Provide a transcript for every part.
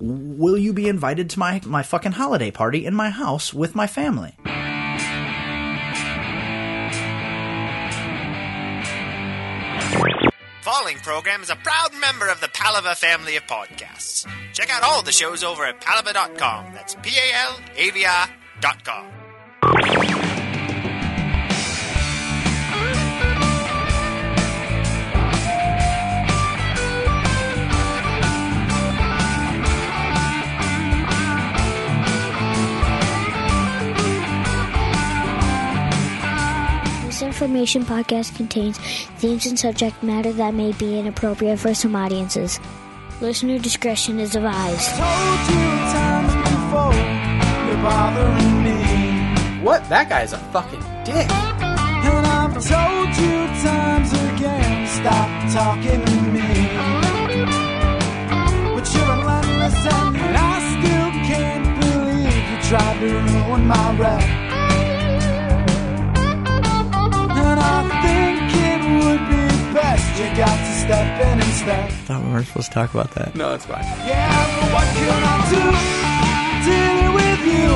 will you be invited to my my fucking holiday party in my house with my family? Falling Program is a proud member of the Palava family of podcasts. Check out all the shows over at palava.com. That's P A L A V I dot com. Information podcast contains themes and subject matter that may be inappropriate for some audiences. Listener discretion is advised. told you times before you're bothering me. What? That guy's a fucking dick. And I've told you times again, stop talking to me. But you're relentless and I still can't believe you tried to ruin my rep. And I think it would be best you got to step in instead. thought we weren't supposed to talk about that. No, it's fine. Yeah, but what can I do? Dealing with you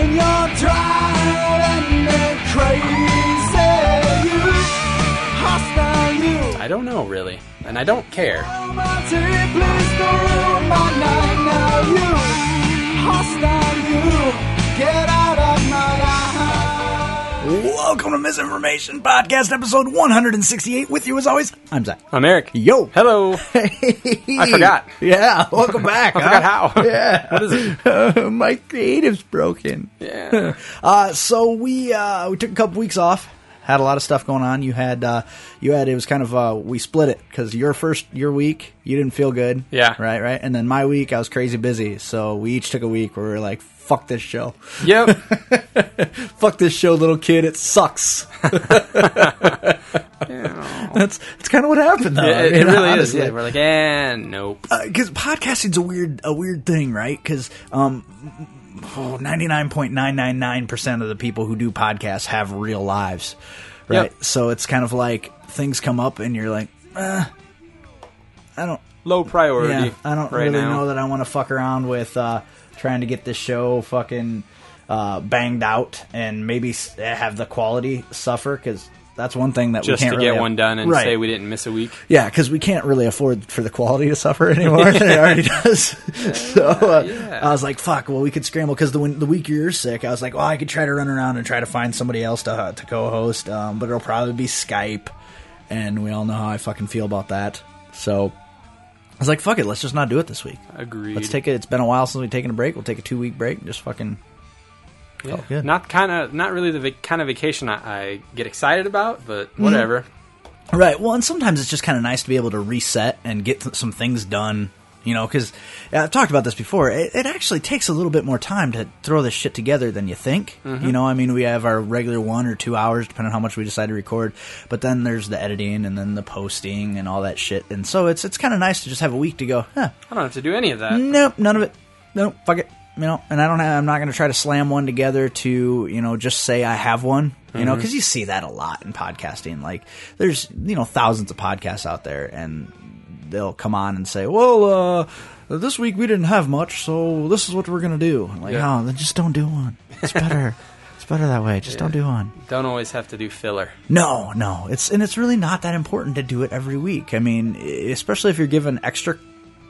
and your drive and crazy you. Hostile you. I don't know really, and I don't care. Romantic, please don't ruin my night now. You, hostile you, get out of my life. Welcome to Misinformation Podcast, episode 168. With you as always, I'm Zach. I'm Eric. Yo. Hello. I forgot. Yeah, welcome back. I forgot how. Yeah. What is it? My creative's broken. Yeah. Uh, so we uh, we took a couple weeks off. Had a lot of stuff going on. You had uh, you had it was kind of uh, we split it because your first your week you didn't feel good. Yeah. Right. Right. And then my week I was crazy busy. So we each took a week where we were like, "Fuck this show." Yep. Fuck this show, little kid. It sucks. That's that's kind of what happened, though. it, I it really is. Yeah, we're like, eh, nope. because podcasting's a weird a weird thing, right? Because um, ninety nine point nine nine nine percent of the people who do podcasts have real lives, right? Yep. So it's kind of like things come up, and you're like, uh, I don't, Low priority. yeah, I don't right really now. know that I want to fuck around with uh, trying to get this show fucking uh, banged out and maybe have the quality suffer because. That's one thing that Just we to can't get really one done and right. say we didn't miss a week. Yeah, because we can't really afford for the quality to suffer anymore. it already does. so uh, yeah. I was like, "Fuck." Well, we could scramble because the when- the week you're sick, I was like, "Well, I could try to run around and try to find somebody else to uh, to co-host, um, but it'll probably be Skype." And we all know how I fucking feel about that. So was like, "Fuck it, let's just not do it this week. Agreed. Let's take it. It's been a while since we've taken a break. We'll take a two week break. and Just fucking Yeah. good. Not kind of, not really the vac- kind of vacation I, I get excited about, but Mm-hmm. whatever. Right. Well, and sometimes it's just kind of nice to be able to reset and get th- some things done. You know, because I've talked about this before. It, it actually takes a little bit more time to throw this shit together than you think. Mm-hmm. You know, I mean, we have our regular one or two hours, depending on how much we decide to record. But then there's the editing and then the posting and all that shit. And so it's it's kind of nice to just have a week to go. Huh, I don't have to do any of that. nope, none of it. Nope, fuck it. You know, and I don't. Have, I'm not going to try to slam one together to you know just say I have one. You know, mm-hmm. because you see that a lot in podcasting. Like, there's you know thousands of podcasts out there, and they'll come on and say, "Well, uh, this week we didn't have much, so this is what we're going to do." I'm like, Yeah. oh, then just don't do one. It's better. it's better that way. Just don't do one. Don't always have to do filler. No, no. It's and it's really not that important to do it every week. I mean, e- especially if you're given extra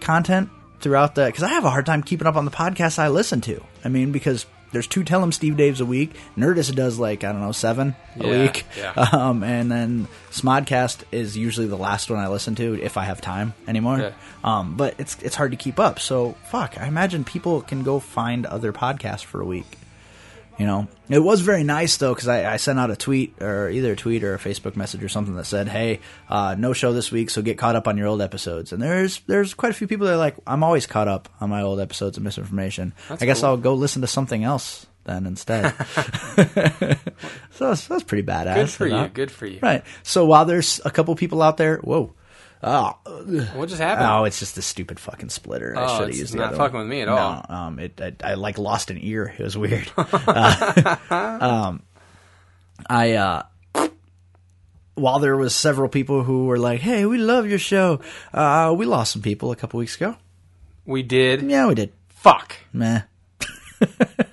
content throughout the because I have a hard time keeping up on the podcasts I listen to. I mean, because there's two tell 'em Steve Daves a week. Nerdist does like I don't know seven a Yeah, week, yeah. um, and then Smodcast is usually the last one I listen to if I have time anymore. Yeah. Um, but it's it's hard to keep up. So fuck, I imagine people can go find other podcasts for a week. You know, it was very nice though because I, I sent out a tweet or either a tweet or a Facebook message or something that said, "Hey, uh, no show this week, so get caught up on your old episodes." And there's there's quite a few people that are like, "I'm always caught up on my old episodes of misinformation. That's I guess cool. I'll go listen to something else then instead." so that's, that's pretty badass. Good for you? Good for you. Right. So while there's a couple people out there, whoa. Oh, What just happened? oh, it's just the stupid fucking splitter. I Oh, should have used the not other fucking one. with me at No, all. um, it, I, I like lost an ear. It was weird. Uh, um, I uh, while there was several people who were like, "Hey, we love your show," uh, we lost some people a couple weeks ago. We did. Yeah, we did. Fuck. Meh.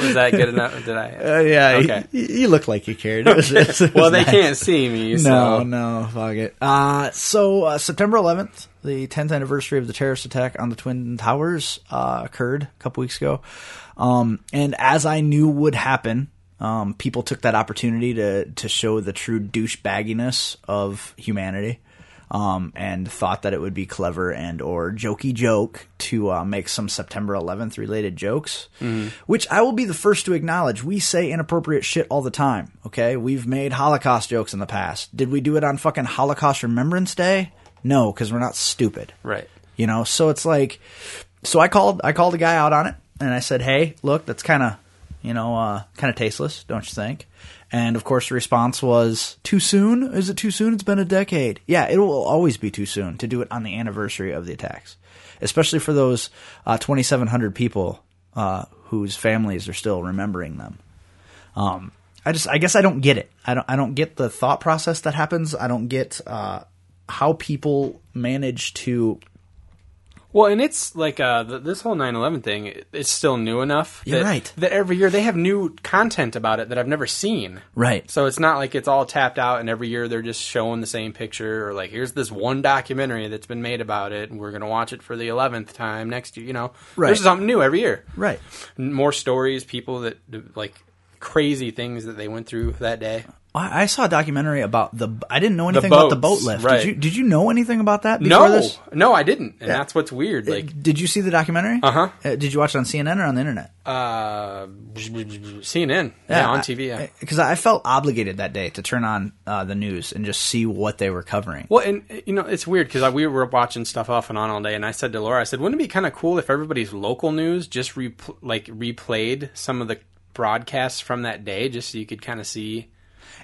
Was that good enough? Did I? Uh, yeah, Okay. you, you look like you cared. It was- it was well, they nice. can't see me. So. No, no, fuck it. Uh, so uh, September 11th, the 10th anniversary of the terrorist attack on the Twin Towers uh, occurred a couple weeks ago. Um, and as I knew would happen, um, people took that opportunity to to show the true douchebagginess of humanity. Um, and thought that it would be clever and or jokey joke to uh, make some September 11th related jokes, which I will be the first to acknowledge. We say inappropriate shit all the time. Okay, we've made Holocaust jokes in the past. Did we do it on fucking Holocaust Remembrance Day? No, because we're not stupid Right. you know so it's like so i called i called a guy out on it and i said hey look that's kind of you know uh, kind of tasteless don't you think? And of course the response was too soon? Is it too soon? It's been a decade. Yeah it will always be too soon to do it on the anniversary of the attacks especially for those uh, 2700 people uh, whose families are still remembering them. Um, I just, I guess I don't get it. I don't, I don't get the thought process that happens. I don't get uh, how people manage to Well, and it's like uh, th- this whole 9/11 thing. it- It's still new enough. You're that, right. That every year they have new content about it that I've never seen. Right. So it's not like it's all tapped out, and every year they're just showing the same picture, or like here's this one documentary that's been made about it, and we're gonna watch it for the eleventh time next year. You know, Right. There's something new every year. right. More stories, people that like crazy things that they went through that day. I, I saw a documentary about the. I didn't know anything about the boats, boat lift. right. Did you? Did you know anything about that? Before No, this? no, I didn't, and that's what's weird. Like, did you see the documentary? Uh-huh. Uh, did you watch it on CNN or on the internet? uh, CNN, yeah, on TV, yeah. Because I, felt obligated that day to turn on uh, the news and just see what they were covering. Well, and you know, it's weird because we were watching stuff off and on all day, and I said to Laura, I said, wouldn't it be kind of cool if everybody's local news just re- like replayed some of the broadcasts from that day, just so you could kind of see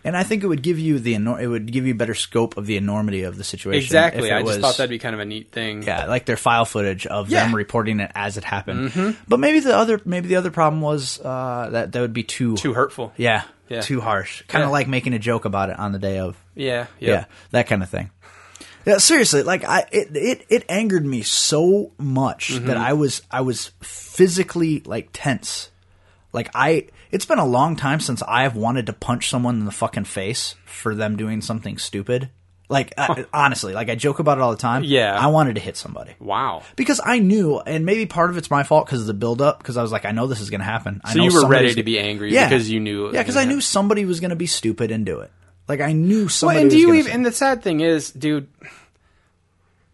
And I think it would give you the enor- it would give you better scope of the enormity of the situation. exactly. I just thought that'd be kind of a neat thing. yeah, like their file footage of Yeah. Mm-hmm. them reporting it as it happened. But maybe the other maybe the other problem was uh, that that would be too too hurtful. yeah, Yeah. too harsh. Kind of Yeah. like making a joke about it on the day of. yeah, Yeah, yeah. that kind of thing. Yeah, seriously, like I it it, it angered me so much Mm-hmm. that I was I was physically like tense. Like I it's been a long time since I've wanted to punch someone in the fucking face for them doing something stupid. Like I, honestly, like I joke about it all the time. Yeah. I wanted to hit somebody. Wow. Because I knew, and maybe part of it's my fault because of the build up. Because I was like, I know this is going to happen. I So know you were ready to be angry Yeah. because you knew. Yeah, because I knew somebody was going to be stupid and do it. Like I knew somebody. Well, and do you even? say- And the sad thing is, dude,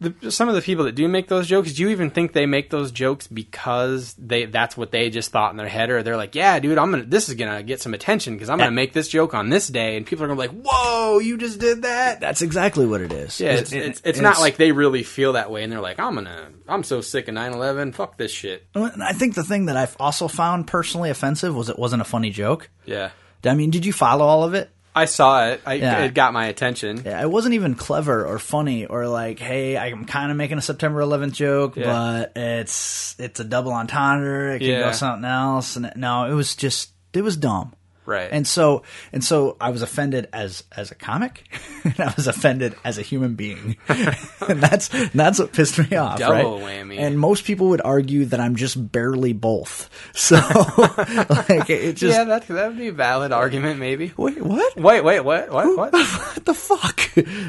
the, some of the people that do make those jokes, do you even think they make those jokes because they that's what they just thought in their head, or they're like, yeah, dude, I'm gonna this is gonna get some attention because I'm Yeah. gonna make this joke on this day, and people are gonna be like, whoa, you just did that. That's exactly what it is. yeah, it's, It- it's, it's not like they really feel that way, and they're like, I'm gonna, I'm so sick of 9/11, fuck this shit. And I think the thing that I've also found personally offensive was it wasn't a funny joke. Yeah, I mean, did you follow all of it? I saw it. I, Yeah. It got my attention. Yeah, it wasn't even clever or funny or like, hey, I'm kind of making a September 11th joke, Yeah. but it's it's a double entendre. It can Yeah. go something else. And it- no, it was just it was dumb. Right. And so and so I was offended as as a comic, and I was offended as a human being, and that's that's what pissed me off. Double right? whammy. And most people would argue that I'm just barely both. So like it just yeah, that that would be a valid argument, maybe. wait what Wait, wait, what, what, what? what the fuck?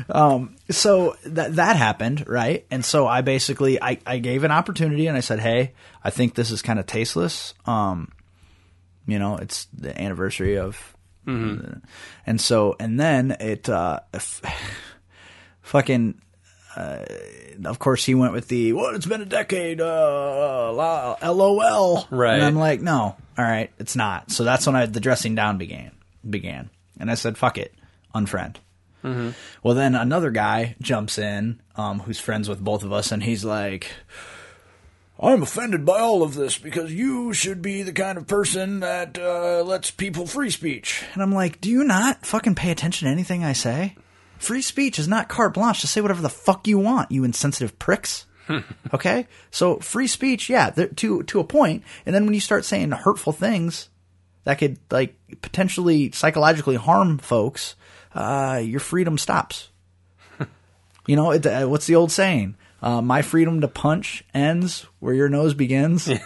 Um, so that that happened, right? And so I basically I, I gave an opportunity and I said, hey, I think this is kind of tasteless. Um, you know, it's the anniversary of, and so and then it uh, f- fucking. Uh, of course, he went with the "Well, it's been a decade." Uh, la- LOL. Right. And I'm like, no, all right, it's not. So that's when I, the dressing down began. Began, and I said, "Fuck it, unfriend." Well, then another guy jumps in, um, who's friends with both of us, and he's like, I'm offended by all of this because you should be the kind of person that uh, lets people free speech. And I'm like, do you not fucking pay attention to anything I say? Free speech is not carte blanche to say whatever the fuck you want, you insensitive pricks. okay, so free speech, yeah, to to a point, and then when you start saying hurtful things that could like potentially psychologically harm folks, uh, your freedom stops. you know, it, uh, what's the old saying? Uh, my freedom to punch ends where your nose begins.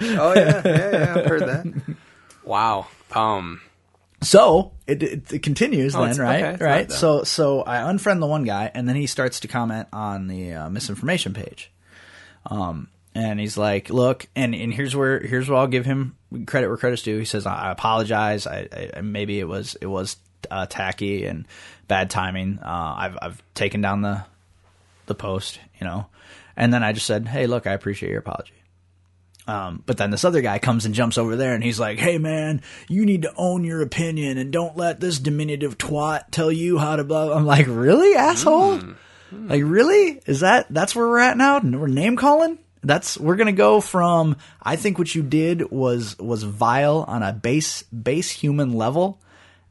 Oh yeah, yeah, yeah. I've heard that. Wow. Um. So it, it, it continues Oh, then, right? okay, right. So so I unfriend the one guy, and then he starts to comment on the uh, misinformation page. Um, and he's like, "Look," and and here's where here's where I'll give him credit where credit's due. He says, "I apologize. I, I maybe it was it was uh, tacky and bad timing. Uh, I've I've taken down the the post, you know." And then I just said, "Hey, look, I appreciate your apology." Um, but then this other guy comes and jumps over there and he's like, Hey man, you need to own your opinion and don't let this diminutive twat tell you how to blah. I'm like, really, asshole? Like, really? Is that, that's where we're at now? We're name calling? That's, we're gonna go from, I think what you did was, was vile on a base, base human level.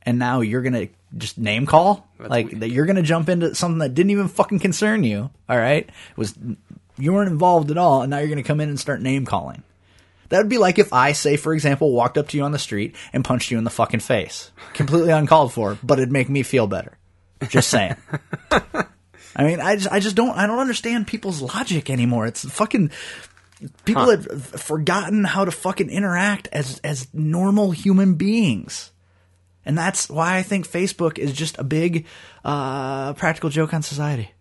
And now you're gonna just name call? like, that you're gonna jump into something that didn't even fucking concern you. All right. It was, you weren't involved at all. And now you're gonna come in and start name calling. That would be like if I, say, for example, walked up to you on the street and punched you in the fucking face. Completely uncalled for, but it'd make me feel better. Just saying. I mean, I just, I just don't, I don't understand people's logic anymore. It's fucking, people have forgotten how to fucking interact as, as normal human beings. And that's why I think Facebook is just a big, uh, practical joke on society.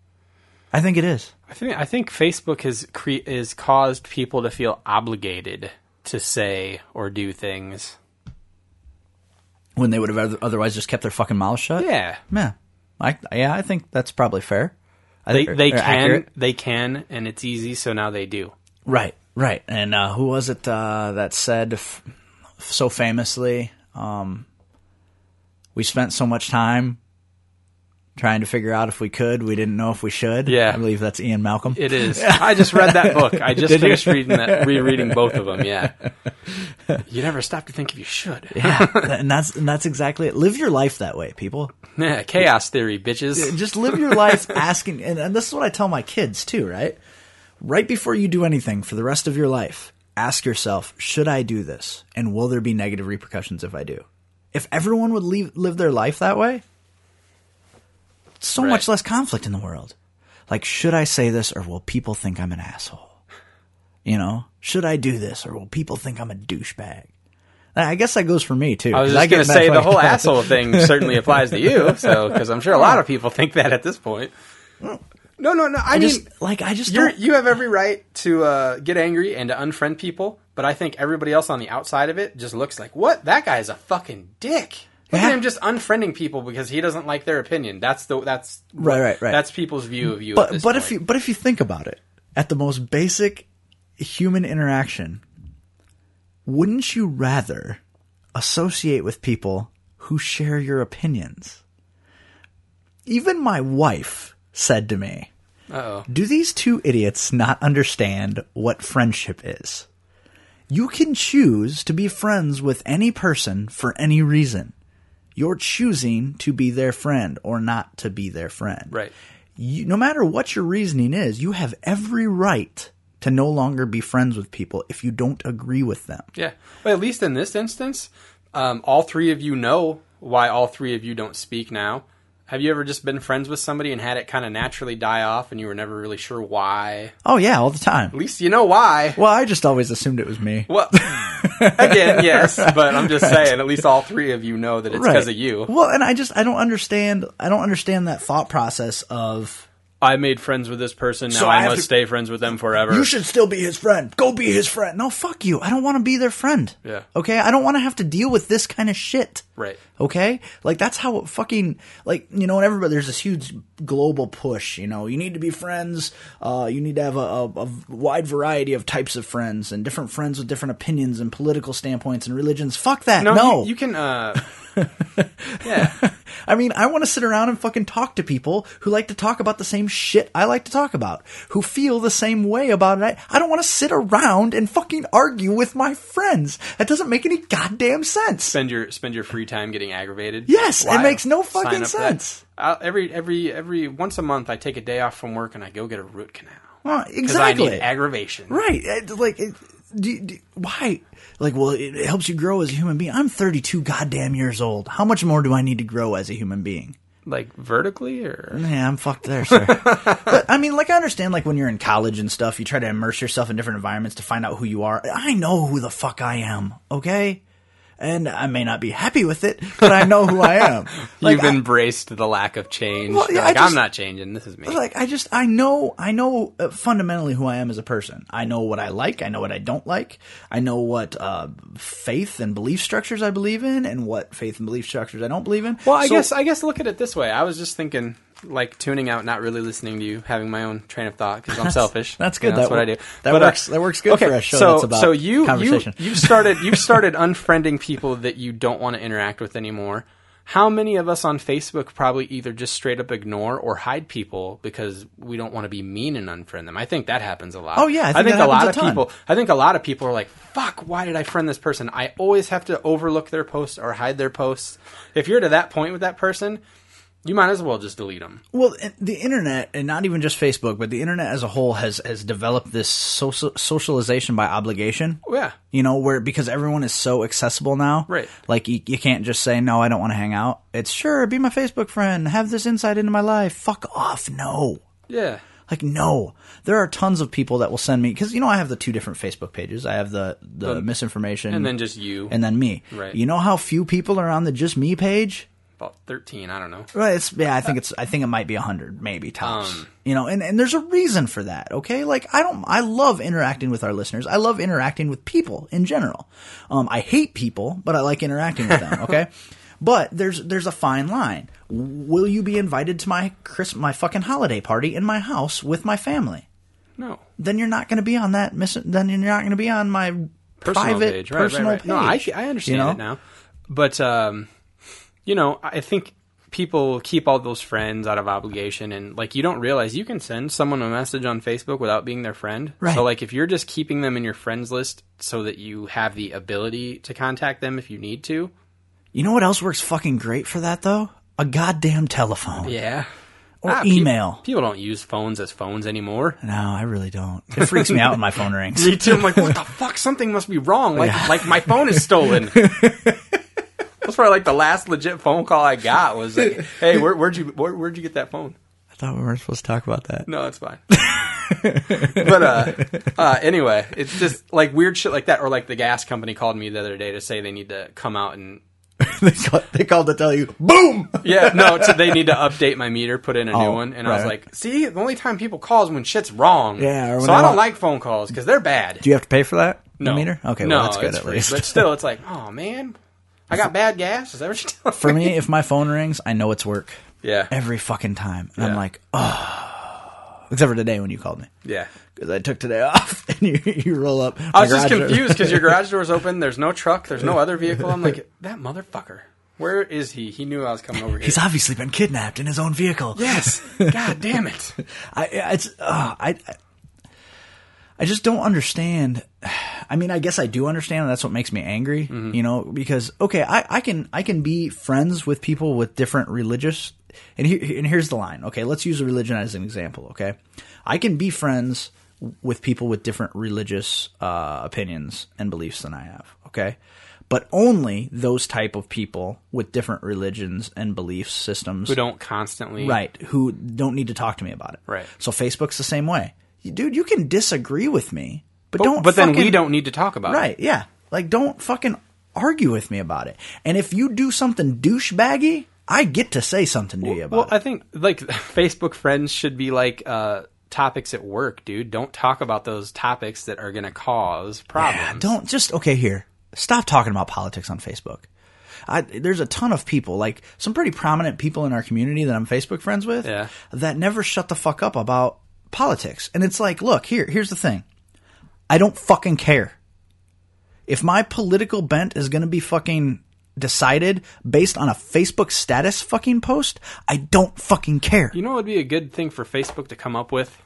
I think it is. I think I think Facebook has cre- has caused people to feel obligated to say or do things. When they would have otherwise just kept their fucking mouths shut. Yeah, Yeah, I yeah, I think that's probably fair. I they think- they can accurate. they can, and it's easy, so now they do. right, right. And uh, who was it uh, that said f- so famously? Um, we spent so much time trying to figure out if we could. We didn't know if we should. Yeah. I believe that's Ian Malcolm. It is. I just read that book. I just Did you? reading that, rereading both of them. Yeah. You never stop to think if you should. yeah, and that's and that's exactly it. Live your life that way, people. Yeah, chaos theory, bitches. just live your life asking and, and this is what i tell my kids too right right before you do anything for the rest of your life ask yourself should i do this and will there be negative repercussions if i do if everyone would leave, live their life that way so Right. much less conflict in the world like should i say this or will people think i'm an asshole you know should i do this or will people think i'm a douchebag i guess that goes for me too I was just going to say the whole asshole thing certainly applies to you. So, because I'm sure a lot of people think that at this point. Mm. No, no, no. I, I mean, just like i just you're, don't you have every right to uh, get angry and to unfriend people, but I think everybody else on the outside of it just looks like, what? That guy is a fucking dick. Look Yeah. at him just unfriending people because he doesn't like their opinion. That's the that's Right, right, right. That's people's view of you. but but point. if you but if you think about it, at the most basic human interaction, wouldn't you rather associate with people who share your opinions? Even my wife said to me, Uh-oh. "Do these two idiots not understand what friendship is? You can choose to be friends with any person for any reason." You're choosing to be their friend or not to be their friend right. you, no matter what your reasoning is, you have every right to no longer be friends with people if you don't agree with them. Yeah. But at least in this instance, um, all three of you know why all three of you don't speak now. Have you ever just been friends with somebody and had it kind of naturally die off and you were never really sure why? Oh yeah, all the time. At least you know why. Well, I just always assumed it was me. Well, again, yes, but I'm just saying, at least all three of you know that it's because of you. Well, and I just I don't understand I don't understand that thought process of I made friends with this person, now So I, I must to- stay friends with them forever. you should still be his friend. Go be his friend. No, fuck you. I don't want to be their friend. Yeah. Okay? I don't want to have to deal with this kind of shit. Right. Okay? Like that's how fucking like you know, and everybody there's this huge global push, you know, you need to be friends, uh you need to have a, a, a wide variety of types of friends and different friends with different opinions and political standpoints and religions. Fuck that. No, No. You, you can. uh Yeah, I mean, I want to sit around and fucking talk to people who like to talk about the same shit I like to talk about, who feel the same way about it. I don't want to sit around and fucking argue with my friends. That doesn't make any goddamn sense. spend your spend your free time getting aggravated. Yes, it makes no fucking up for that. sense. I'll, every every every once a month, I take a day off from work and I go get a root canal Well, because I exactly. need aggravation. Right. Uh, like, it, do, do, why? Like, well, it, it helps you grow as a human being. I'm 32 goddamn years old. How much more do I need to grow as a human being? Like vertically or Yeah, I'm fucked there, sir. but I mean, like I understand, like when you're in college and stuff, you try to immerse yourself in different environments to find out who you are. I know who the fuck I am, okay? And I may not be happy with it, but I know who I am. Like, you've I- embraced the lack of change. Well, yeah, I like just- I'm not changing. This is me. like I just I know I know uh, fundamentally who I am as a person. I know what I like. I know what I don't like. I know what uh, faith and belief structures I believe in, and what faith and belief structures I don't believe in. Well, I So- guess I guess look at it this way. I was just thinking, like tuning out, not really listening to you, having my own train of thought because I'm selfish. that's You good. know, that's That what I do. that But, uh, works- that works good for a show so, that's about so you conversation. you you've started you've started unfriending people that you don't want to interact with anymore. How many of us on Facebook probably either just straight up ignore or hide people because we don't want to be mean and unfriend them? I think that happens a lot. Oh, yeah, I think that a lot of a people. I think a lot of people are like, "Fuck, why did I friend this person?" I always have to overlook their posts or hide their posts. If you're to that point with that person, you might as well just delete them. Well, eh, the internet, and not even just Facebook, but the internet as a whole has has developed this social, socialization by obligation. Oh, yeah. You know, where because everyone is so accessible now, Right. Like you, you can't just say no, I don't want to hang out. It's sure be my Facebook friend, have this insight into my life. Fuck off, no. Yeah. Like no, there are tons of people that will send me because you know I have the two different Facebook pages. I have the the, misinformation, And then just you. and then me. Right. You know how few people are on the just me page. About 13, I don't know. Right. It's yeah. I think it's. I think it might be a hundred, maybe tops. Um, you know, and and there's a reason for that. Okay. Like I don't. I love interacting with our listeners. I love interacting with people in general. Um, I hate people, but I like interacting with them. Okay. But there's there's a fine line. Will you be invited to my Chris my fucking holiday party in my house with my family? No. Then you're not going to be on that. Miss, then you're not going to be on my Personal private page. Right, personal right, right. No, I, page. I understand you know? it now. But, um, you know, I think people keep all those friends out of obligation and like you don't realize you can send someone a message on Facebook without being their friend. Right. So like if you're just keeping them in your friends list so that you have the ability to contact them if you need to. You know what else works fucking great for that though? A goddamn telephone. Yeah. Or Ah, pe- email. people don't use phones as phones anymore. No, I really don't. It freaks me out when my phone rings. Me too. I'm like, what the fuck? Something must be wrong. Like, like my phone is stolen. That's probably like the last legit phone call I got was like, "Hey, where, where'd you where, where'd you get that phone?" I thought we weren't supposed to talk about that. No, it's fine. but uh, uh, anyway, it's just like weird shit like that, or like the gas company called me the other day to say they need to come out and they, call, they called to tell you, boom! yeah, no, to, they need to update my meter, put in a new one, and I was like, see, the only time people call is when shit's wrong. Yeah, or when so I don't want- like phone calls because they're bad. Do you have to pay for that? No meter? Okay, no, well, that's good at free. least. But still, it's like, oh man, I got bad gas. Is that what you're telling For me, if my phone rings, I know it's work. Yeah. Every fucking time. And I'm Yeah. like, oh. Except for today when you called me. Yeah. Because I took today off and you, you roll up. I was just confused because your garage door's open. There's no truck. There's no other vehicle. I'm like, that motherfucker. Where is he? He knew I was coming over here. He's obviously been kidnapped in his own vehicle. yes. God damn it. I it's uh, I I- just don't understand. I mean, I guess I do understand. and That's what makes me angry. Mm-hmm. You know, because okay, I, I can I can be friends with people with different religious. And here and here's the line. Okay, let's use a religion as an example. Okay, I can be friends with people with different religious uh, opinions and beliefs than I have. Okay. But only those type of people with different religions and belief systems Who don't constantly. right who don't need to talk to me about it Right. so facebook's the same way dude you can disagree with me but, But, don't but then we don't need to talk about it. right yeah like don't fucking argue with me about it and if you do something douchebaggy i get to say something to you about it. Well, it I think like Facebook friends should be like uh, topics at work, dude. Don't talk about those topics that are going to cause problems. Yeah, don't just okay here. Stop talking about politics on Facebook. I, there's a ton of people, like some pretty prominent people in our community that I'm Facebook friends with, Yeah. that never shut the fuck up about politics. And it's like, look, here, here's the thing. I don't fucking care. If my political bent is going to be fucking decided based on a Facebook status fucking post, I don't fucking care. You know what would be a good thing for Facebook to come up with?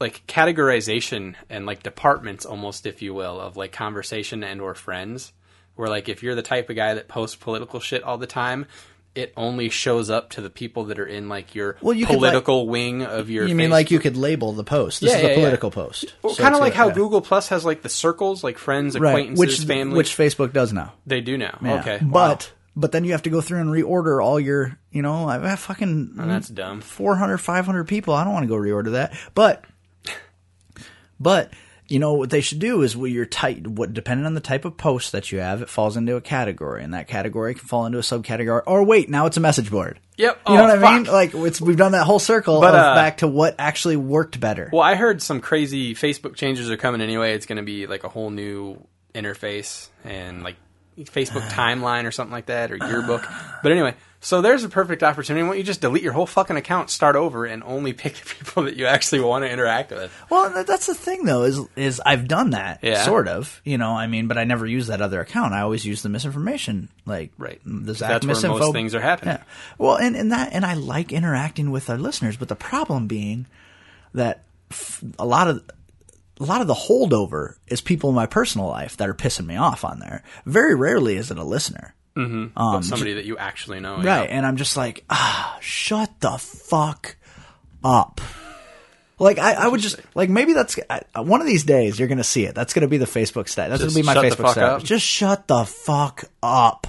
Like categorization and like departments almost if you will of like conversation and or friends where like if you're the type of guy that posts political shit all the time it only shows up to the people that are in like your Well, you could, like- political wing of your You mean Facebook- like you could label the post? This Yeah, is yeah, a yeah. political post. well, So kind of like a- how yeah. Google Plus has like the circles like friends right, acquaintances which family which Facebook does now. they do now Yeah. okay but but then you have to go through and reorder all your, you know, I've got fucking Oh, that's dumb. 400, 500 people. I don't want to go reorder that. But, but, you know, what they should do is what your type, what, depending on the type of post that you have, it falls into a category and that category can fall into a subcategory. Or wait, now it's a message board. Yep. You know Oh, what I mean? Like it's, we've done that whole circle But, uh, back to what actually worked better. Well, I heard some crazy Facebook changes are coming anyway. It's going to be like a whole new interface and like Facebook timeline or something like that or yearbook. But anyway, so there's a perfect opportunity. Why don't you just delete your whole fucking account, start over, and only pick the people that you actually want to interact with? Well, th- that's the thing though is is I've done that Yeah. sort of, you know. I mean, but I never use that other account. I always use the misinformation, like Right. the Zach That's where misinfo. most things are happening. Yeah. Well, and and that and I like interacting with our listeners, but the problem being that f- a lot of a lot of the holdover is people in my personal life that are pissing me off on there. Very rarely is it a listener. But somebody that you actually know. Um, Right. And I'm just like, ah, shut the fuck up. Like I, I would just like maybe that's I, one of these days you're gonna see it. That's gonna be the Facebook stat. That's Just gonna be my Facebook stat. up? Just shut the fuck up.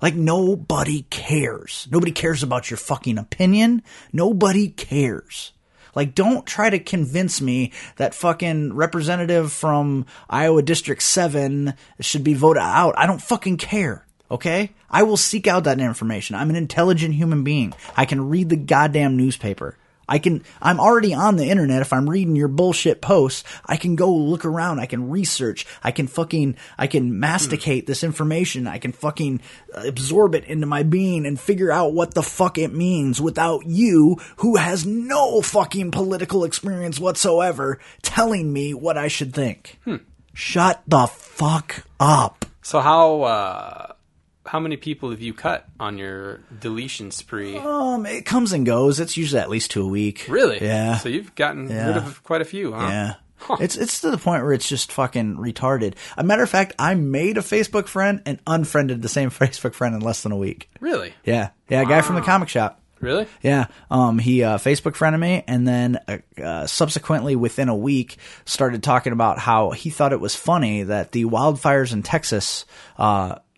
Like nobody cares. Nobody cares about your fucking opinion. Nobody cares. Like don't try to convince me that fucking representative from Iowa District 7 should be voted out. I don't fucking care. Okay? I will seek out that information. I'm an intelligent human being. I can read the goddamn newspaper. I can, I'm already on the internet. If I'm reading your bullshit posts, I can go look around. I can research. I can fucking, I can masticate this information. I can fucking absorb it into my being and figure out what the fuck it means without you, who has no fucking political experience whatsoever, telling me what I should think. Shut the fuck up. So how uh, how many people have you cut on your deletion spree? Um, it comes and goes. It's usually at least two a week. really? Yeah. So you've gotten Yeah. rid of quite a few, huh? Yeah. It's it's to the point where it's just fucking retarded. A matter of fact, I made a Facebook friend and unfriended the same Facebook friend in less than a week. Really? Yeah, yeah, a guy from the comic shop. Really? Yeah, um, he uh, Facebook friended me, and then uh, uh, subsequently, within a week, started talking about how he thought it was funny that the wildfires in Texas,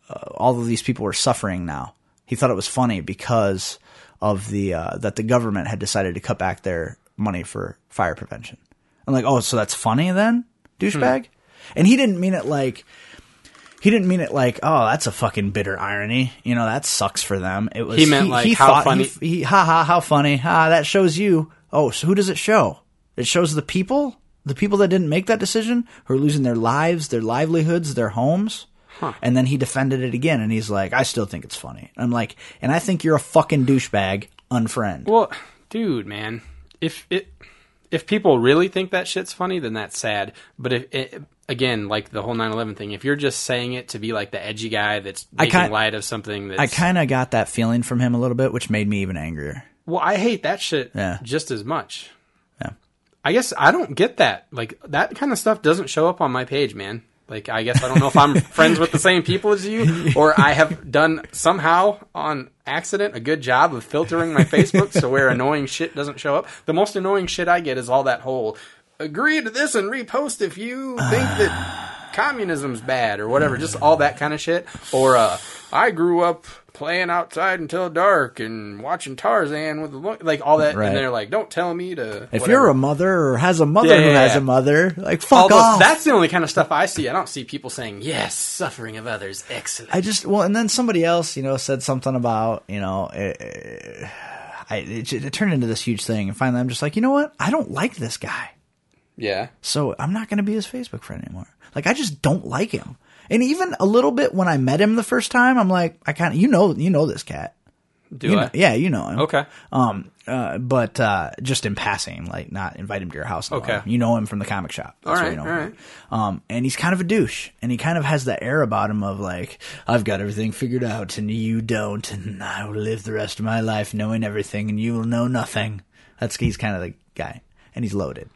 uh, all of these people were suffering now. He thought it was funny because of the uh, that the government had decided to cut back their money for fire prevention. I'm like, oh, so that's funny then, douchebag. And he didn't mean it like he didn't mean it like, oh, that's a fucking bitter irony. You know, that sucks for them. It was He meant like, how thought- funny- He, he, ha ha, how funny. Ha, that shows you. Oh, so who does it show? It shows the people, the people that didn't make that decision, who are losing their lives, their livelihoods, their homes. And then he defended it again, and he's like, I still think it's funny. I'm like, and I think you're a fucking douchebag. Unfriend. Well, dude, man, if it if people really think that shit's funny, then that's sad. But if it, again, like the whole 9/11 thing, if you're just saying it to be like the edgy guy that's I making kind- light of something that's I kind of got that feeling from him a little bit, which made me even angrier. well, I hate that shit Yeah. just as much. Yeah. I guess I don't get that. Like that kind of stuff doesn't show up on my page, man. Like I guess I don't know if I'm friends with the same people as you, or I have done somehow on accident a good job of filtering my Facebook so where annoying shit doesn't show up. The most annoying shit I get is all that whole agree to this and repost if you think that communism's bad or whatever, just all that kind of shit. Or uh, I grew up playing outside until dark and watching Tarzan with the lo-, like all that, Right. and they're like, don't tell me to. If whatever. you're a mother or has a mother Yeah, who yeah, has yeah. a mother, like fuck those- off. That's the only kind of stuff I see. I don't see people saying, "Yes, suffering of others, excellent." I just well, and then somebody else, you know, said something about you know, eh, I it, it turned into this huge thing, and finally I'm just like, you know what? I don't like this guy, yeah, so I'm not going to be his Facebook friend anymore. Like I just don't like him, and even a little bit when I met him the first time, I'm like, I kind of you know you know this cat, do you I? know, yeah, you know him, Okay. um, uh, but uh, just in passing, like not invite him to your house. all. Okay. you know him from the comic shop. That's where right, you know all right. Um, and he's kind of a douche, and he kind of has that air about him of like, I've got everything figured out, and you don't, and I will live the rest of my life knowing everything, and you will know nothing. That's he's kind of the guy, and he's loaded.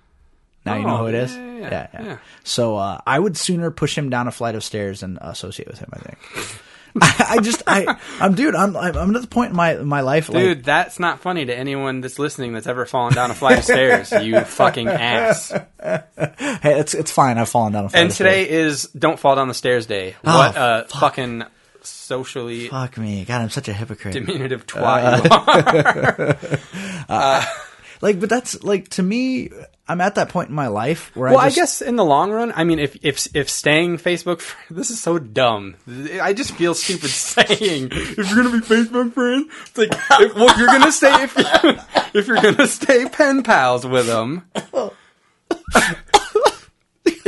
Now you know Oh, who it is. Oh, yeah, yeah, yeah, yeah. So uh, I would sooner push him down a flight of stairs than associate with him. I think. I, I just, I, I'm, dude, I'm, I'm at the point in my my life, like, Dude, that's not funny to anyone that's listening that's ever fallen down a flight of stairs. You fucking ass. hey, it's it's fine. I've fallen down a flight. And today stairs. is Don't Fall Down the Stairs Day. Oh, What a fucking socially Fuck me. God, I'm such a hypocrite. diminutive uh, twat you are. Uh, uh, like, but that's like to me. I'm at that point in my life where Well, I, I, guess in the long run, I mean, if if if staying Facebook, fr- this is so dumb. I just feel stupid saying if you're gonna be Facebook friends, it's like if, well, you're gonna stay if you, if you're gonna stay pen pals with them.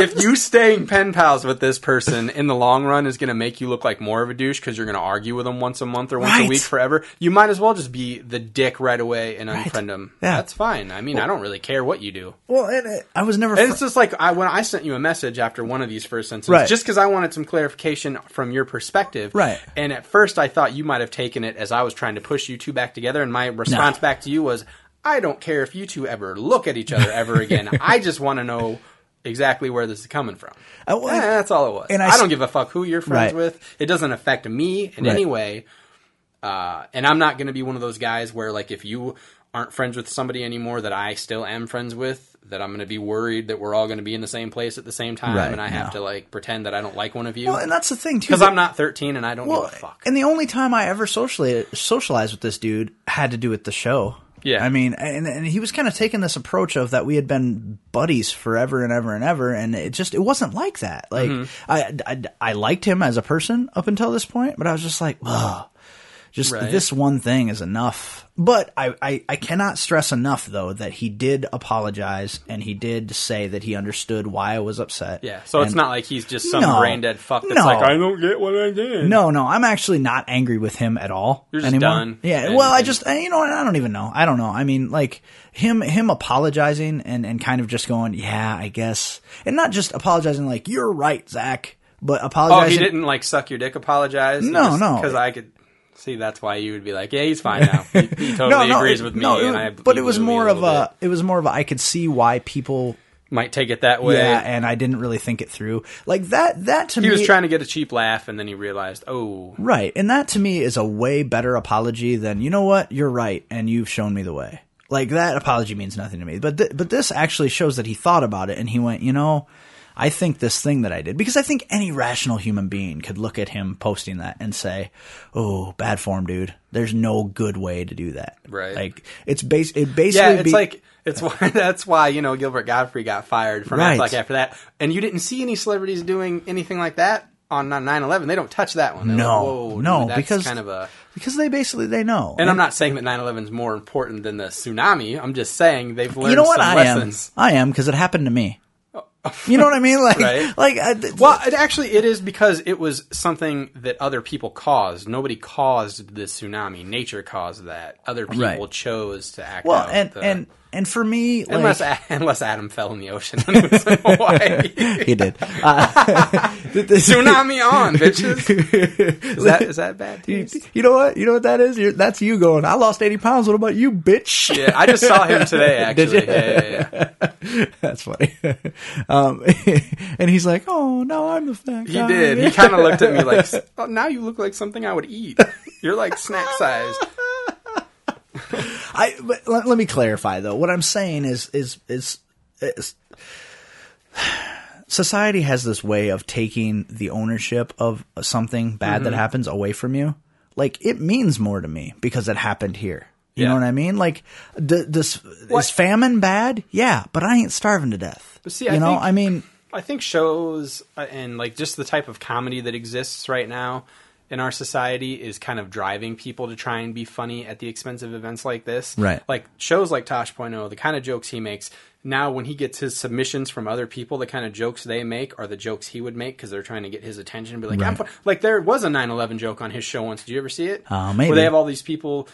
If you staying pen pals with this person in the long run is going to make you look like more of a douche because you're going to argue with them once a month or once a week forever, you might as well just be the dick right away and unfriend them. Yeah. That's fine. I mean, I don't really care what you do. well, and it, I was never. Fr- it's just like I when I sent you a message after one of these first sentences, Right. just because I wanted some clarification from your perspective. Right. And at first, I thought you might have taken it as I was trying to push you two back together, and my response back to you was, "I don't care if you two ever look at each other ever again. I just want to know." Exactly where this is coming from. Uh, well, Eh, that's all it was. and I I, don't give a fuck who you're friends Right. with. It doesn't affect me in Right. any way. Uh, and I'm not going to be one of those guys where, like, if you aren't friends with somebody anymore that I still am friends with, that I'm going to be worried that we're all going to be in the same place at the same time, Right, and I have to like pretend that I don't like one of you well, and that's the thing too. because I'm not 13 and I don't Well, give a fuck. and the only time I ever socially socialized with this dude had to do with the show. Yeah. I mean, and, and he was kind of taking this approach of that we had been buddies forever and ever and ever, and it just it wasn't like that. Like Mm-hmm. I, I I liked him as a person up until this point, but I was just like, ugh. Just Right. this one thing is enough. But I, I, I cannot stress enough though that he did apologize and he did say that he understood why I was upset. Yeah, so it's not like he's just some No. brain dead fuck that's No. like I don't get what I did. No, no, I'm actually not angry with him at all. You're just anymore. done. Yeah, And- well, I just, you know, I don't even know. I don't know. I mean, like him, him apologizing and and kind of just going, yeah, I guess, and not just apologizing like you're right, Zach, but apologizing. Oh, he didn't like suck your dick, apologize. No, no. because I could see that's why you would be like, yeah, he's fine now. He, he totally no, no, agrees it- with me, no, it- but it was more of a, it was more of a, I could see why people, might take it that way. yeah, and I didn't really think it through. Like that, that to he me, He was trying to get a cheap laugh, and then he realized, oh, Right. And that to me is a way better apology than, you know what, you're right and you've shown me the way. Like that apology means nothing to me. But th- but this actually shows that he thought about it and he went, you know, I think this thing that I did because I think any rational human being could look at him posting that and say, "Oh, bad form, dude. There's no good way to do that." Right. Like it's base it basically yeah, it's be- like it's why that's why you know Gilbert Gottfried got fired from Right. After that, and you didn't see any celebrities doing anything like that on 9/11. They don't touch that one. They're no, like, dude, no, that's because kind of a. because they basically they know. And I'm not saying that 9/11 is more important than the tsunami. I'm just saying they've learned you know what I lessons. am? I am because it happened to me. You know what I mean? Like, Right. like, I, th- Well, it actually it is because it was something that other people caused. Nobody caused the tsunami. Nature caused that. Other people Right. chose to act well, and the- and and for me, like, unless unless Adam fell in the ocean when he was in Hawaii. he did. Uh, Tsunami on, bitches. Is that is that bad? You, you know what? You know what that is? You're, that's you going. I lost eighty pounds. What about you, bitch? Yeah, I just saw him today. Actually? Yeah, yeah, yeah. That's funny. um, and he's like, "Oh no, I'm the fat guy." He did. He kind of looked at me like, oh, "Now you look like something I would eat. You're like snack sized." I but let, let me clarify though. What I'm saying is is is, is society has this way of taking the ownership of something bad Mm-hmm. that happens away from you. Like it means more to me because it happened here. You Yeah. know what I mean? Like, d- this What- is famine bad? Yeah, but I ain't starving to death. But see, you I know, think- I mean, I think shows uh, and like just the type of comedy that exists right now in our society is kind of driving people to try and be funny at the expense of events like this. Right. Like shows like tosh. Tosh.0, the kind of jokes he makes now when he gets his submissions from other people, the kind of jokes they make are the jokes he would make because they're trying to get his attention and be like, I'm Right. like there was a 9/11 joke on his show once. Did you ever see it? Uh, maybe. Where they have all these people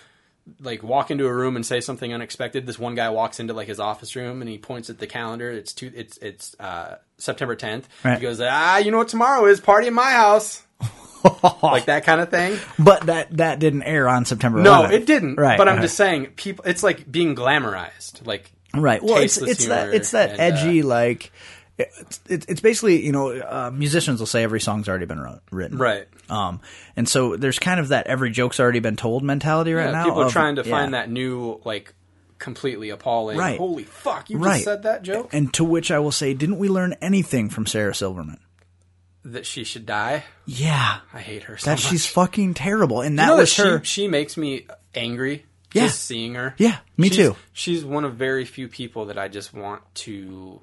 like walk into a room and say something unexpected. This one guy walks into like his office room and he points at the calendar. It's two. It's it's uh, September 10th. Right. He goes, ah, you know what tomorrow is? Party in my house. like that kind of thing. but that that didn't air on September. No, 11th. it didn't. Right, But I'm just saying, people. It's like being glamorized. Like Right. Well, it's it's that it's that and, edgy uh, like. It's, it's it's basically you know uh, musicians will say every song's already been wrote, written Right. um and so there's kind of that every joke's already been told mentality right yeah, now people are of- trying to yeah. find that new like completely appalling. Right. Holy fuck! You right just said that joke. and to which I will say didn't we learn anything from Sarah Silverman that she should die. Yeah, I hate her. So that much. she's fucking terrible, and that you know was that her. She, she makes me angry. Yeah. Just seeing her. Yeah, me She's- too. She's one of very few people that I just want to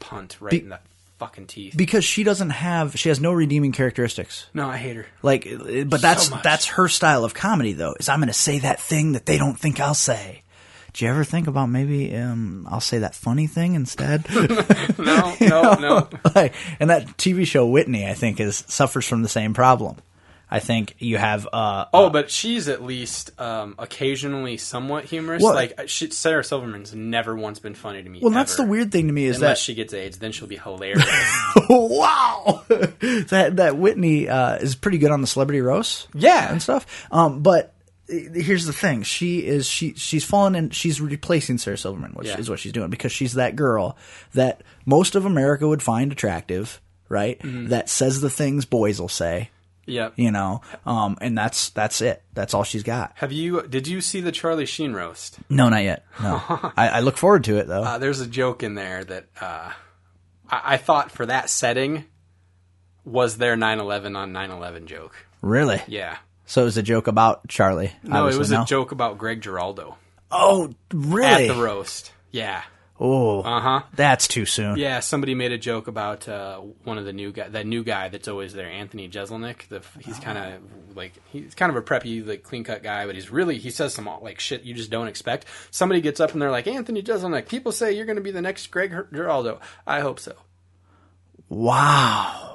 punt right in the fucking teeth. because she doesn't have she has no redeeming characteristics no, I hate her. like uh, but that's much. that's her style of comedy though is i'm gonna say that thing that they don't think i'll say do you ever think about maybe um, I'll say that funny thing instead? No, no, no. like, and that TV show Whitney, I think, is suffers from the same problem. I think you have uh, Oh, but she's at least um, occasionally somewhat humorous. Well- like she, Sarah Silverman's never once been funny to me. well, that's the weird thing to me is that Unless that she gets AIDS, then she'll be hilarious. wow, that that Whitney uh, is pretty good on the celebrity roast, Yeah. and stuff. Um, but uh, here's the thing: she is she she's fallen in. She's replacing Sarah Silverman, which Yeah. is what she's doing because she's that girl that most of America would find attractive, right? Mm-hmm. That says the things boys will say, yep. you know, um, and that's that's it. That's all she's got. Have you? Did you see the Charlie Sheen roast? No, not yet. No, I, I look forward to it though. Uh, there's a joke in there that uh, I, I thought for that setting was their 9/11 on 9/11 joke. really? Yeah. So it was a joke about Charlie. No, it was no? a joke about Greg Giraldo Oh, really? at the roast. Yeah. Oh, Uh huh. that's too soon. Yeah, somebody made a joke about uh, one of the new guy, that new guy that's always there, Anthony Jeselnik. The, he's kind of like he's kind of a preppy, like clean cut guy, but he's really he says some like shit you just don't expect. Somebody gets up and they're like, Anthony Jeselnik. People say you're going to be the next Greg Giraldo. I hope so. Wow.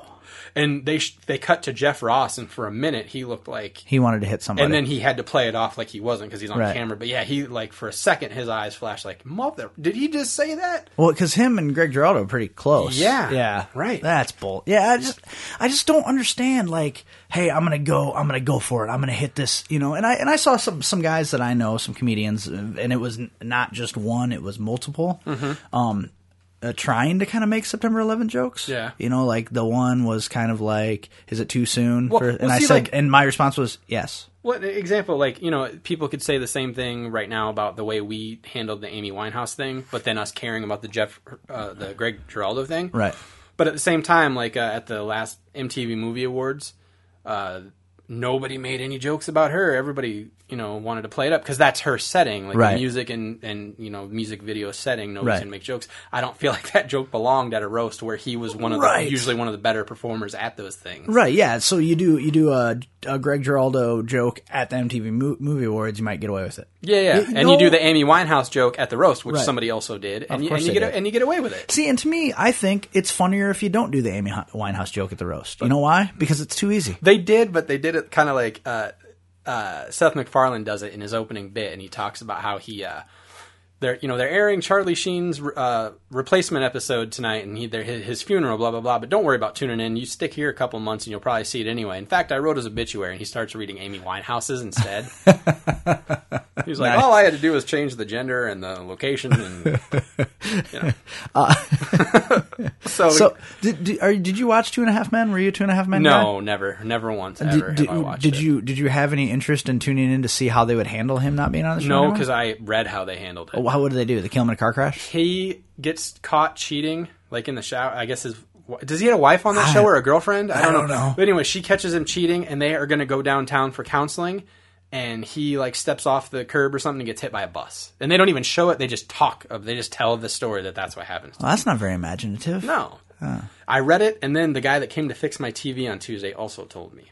And they sh- they cut to Jeff Ross, and for a minute he looked like He wanted to hit somebody. and then he had to play it off like he wasn't because he's on Right. camera. But yeah, he like for a second his eyes flashed like, "Mother, did he just say that?" well, because him and Greg Giraldo are pretty close. Yeah. yeah, Right. That's bull. Yeah, I just, I just don't understand. Like, hey, I'm gonna go, I'm gonna go for it. I'm gonna hit this, you know. And I and I saw some some guys that I know, some comedians, and it was not just one; it was multiple. Mm-hmm. Um, uh, trying to kind of make September 11 jokes. Yeah. you know, like the one was kind of like, "Is it too soon?" Well- for, and well, I see, said, like- and my response was, "Yes." What example? Like you know, people could say the same thing right now about the way we handled the Amy Winehouse thing, but then us caring about the Jeff, uh, the Greg Giraldo thing. Right. But at the same time, like uh, at the last MTV Movie Awards, uh, nobody made any jokes about her. Everybody, you know, wanted to play it up because that's her setting, like Right. music and and you know music video setting. Nobody's Right. gonna make jokes. I don't feel like that joke belonged at a roast where he was one of Right. the usually one of the better performers at those things. Right, yeah. So you do you do a, a Greg Giraldo joke at the MTV Mo- Movie Awards, you might get away with it. Yeah, yeah, You and know- you do the Amy Winehouse joke at the roast, which somebody also did, and, you, course and you get did. and you get away with it. See, and to me, I think it's funnier if you don't do the Amy Winehouse joke at the roast. You know why? Because it's too easy. They did, but they did it kind of like uh, uh, Seth MacFarlane does it in his opening bit, and he talks about how he. Uh, they're you know they're airing Charlie Sheen's uh, replacement episode tonight, and he his, funeral, blah blah blah. But don't worry about tuning in. You stick here a couple months, and you'll probably see it anyway. In fact, I wrote his obituary, and he starts reading Amy Winehouse's instead. He's like, Nice. all I had to do was change the gender and the location, and you know. so, So, did did, are, did you watch Two and a Half Men? Were you a Two and a Half Men? guy? no, never, never once Did, ever did, have I watched did it. you did you have any interest in tuning in to see how they would handle him not being on the show? No, because I read how they handled it. How would they do? They kill him in a car crash? He gets caught cheating, like in the shower. I guess his does he have a wife on that I- show or a girlfriend? I don't, don't know. But anyway, she catches him cheating, and they are going to go downtown for counseling. And he like steps off the curb or something and gets hit by a bus. And they don't even show it; they just talk. Of, they just tell the story that that's what happens. Well, that's not very imaginative. No, I read it, and then the guy that came to fix my TV on Tuesday also told me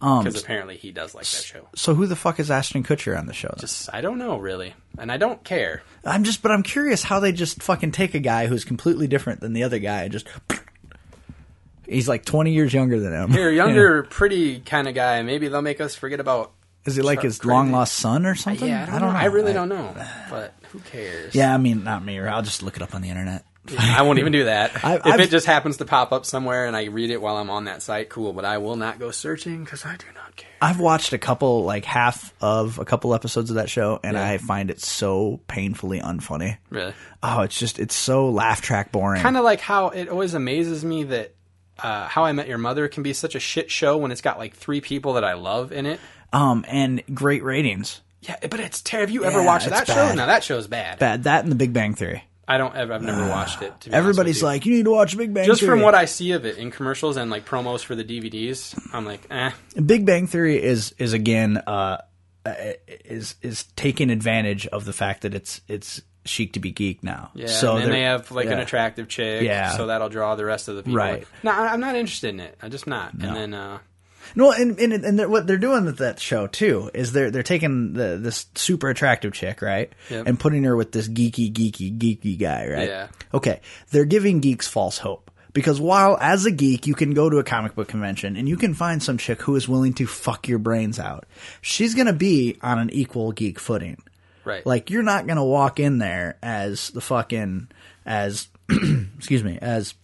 Um, because apparently he does like that show. so who the fuck is Ashton Kutcher on the show? then? Just I don't know really, and I don't care. I'm just, but I'm curious how they just fucking take a guy who's completely different than the other guy and just. He's like 20 years younger than him. Here, You know? younger, pretty kind of guy. Maybe they'll make us forget about. Is he like his long lost son or something? Yeah, I don't, know. I really don't know, but who cares? Yeah, I mean, not me. Or I'll just look it up on the internet. I won't even do that. I- if I've- it just happens to pop up somewhere and I read it while I'm on that site, cool. But I will not go searching because I do not care. I've watched a couple, like half of a couple episodes of that show, and I find it so painfully unfunny. Really, Oh, it's just, it's so laugh track boring. kind of like how it always amazes me that. Uh, how I Met Your Mother can be such a shit show when it's got like three people that I love in it. Um, and great ratings. Yeah, but it's terrible. Have you ever Yeah, watched it's that show? bad. No, that show's bad. Bad. That and The Big Bang Theory. I don't ever. I've never watched it. To be honest Everybody's with you. like, you need to watch Big Bang just Theory. from what I see of it in commercials and like promos for the DVDs, I'm like, eh. Big Bang Theory is is again uh, uh, is is taking advantage of the fact that it's it's chic to be geek now. Yeah, so and then they're- they have like an yeah. attractive chick, Yeah. So that'll draw the rest of the people. Right. No, I- I'm not interested in it. I'm just not. And then, uh, No, and and, and they're, what they're doing with that show too is they're they're taking the this super attractive chick, right, Yep. and putting her with this geeky, geeky, geeky guy, right? Yeah. Okay, they're giving geeks false hope because while as a geek you can go to a comic book convention and you can find some chick who is willing to fuck your brains out, she's gonna be on an equal geek footing. right. Like you're not gonna walk in there as the fucking as excuse me as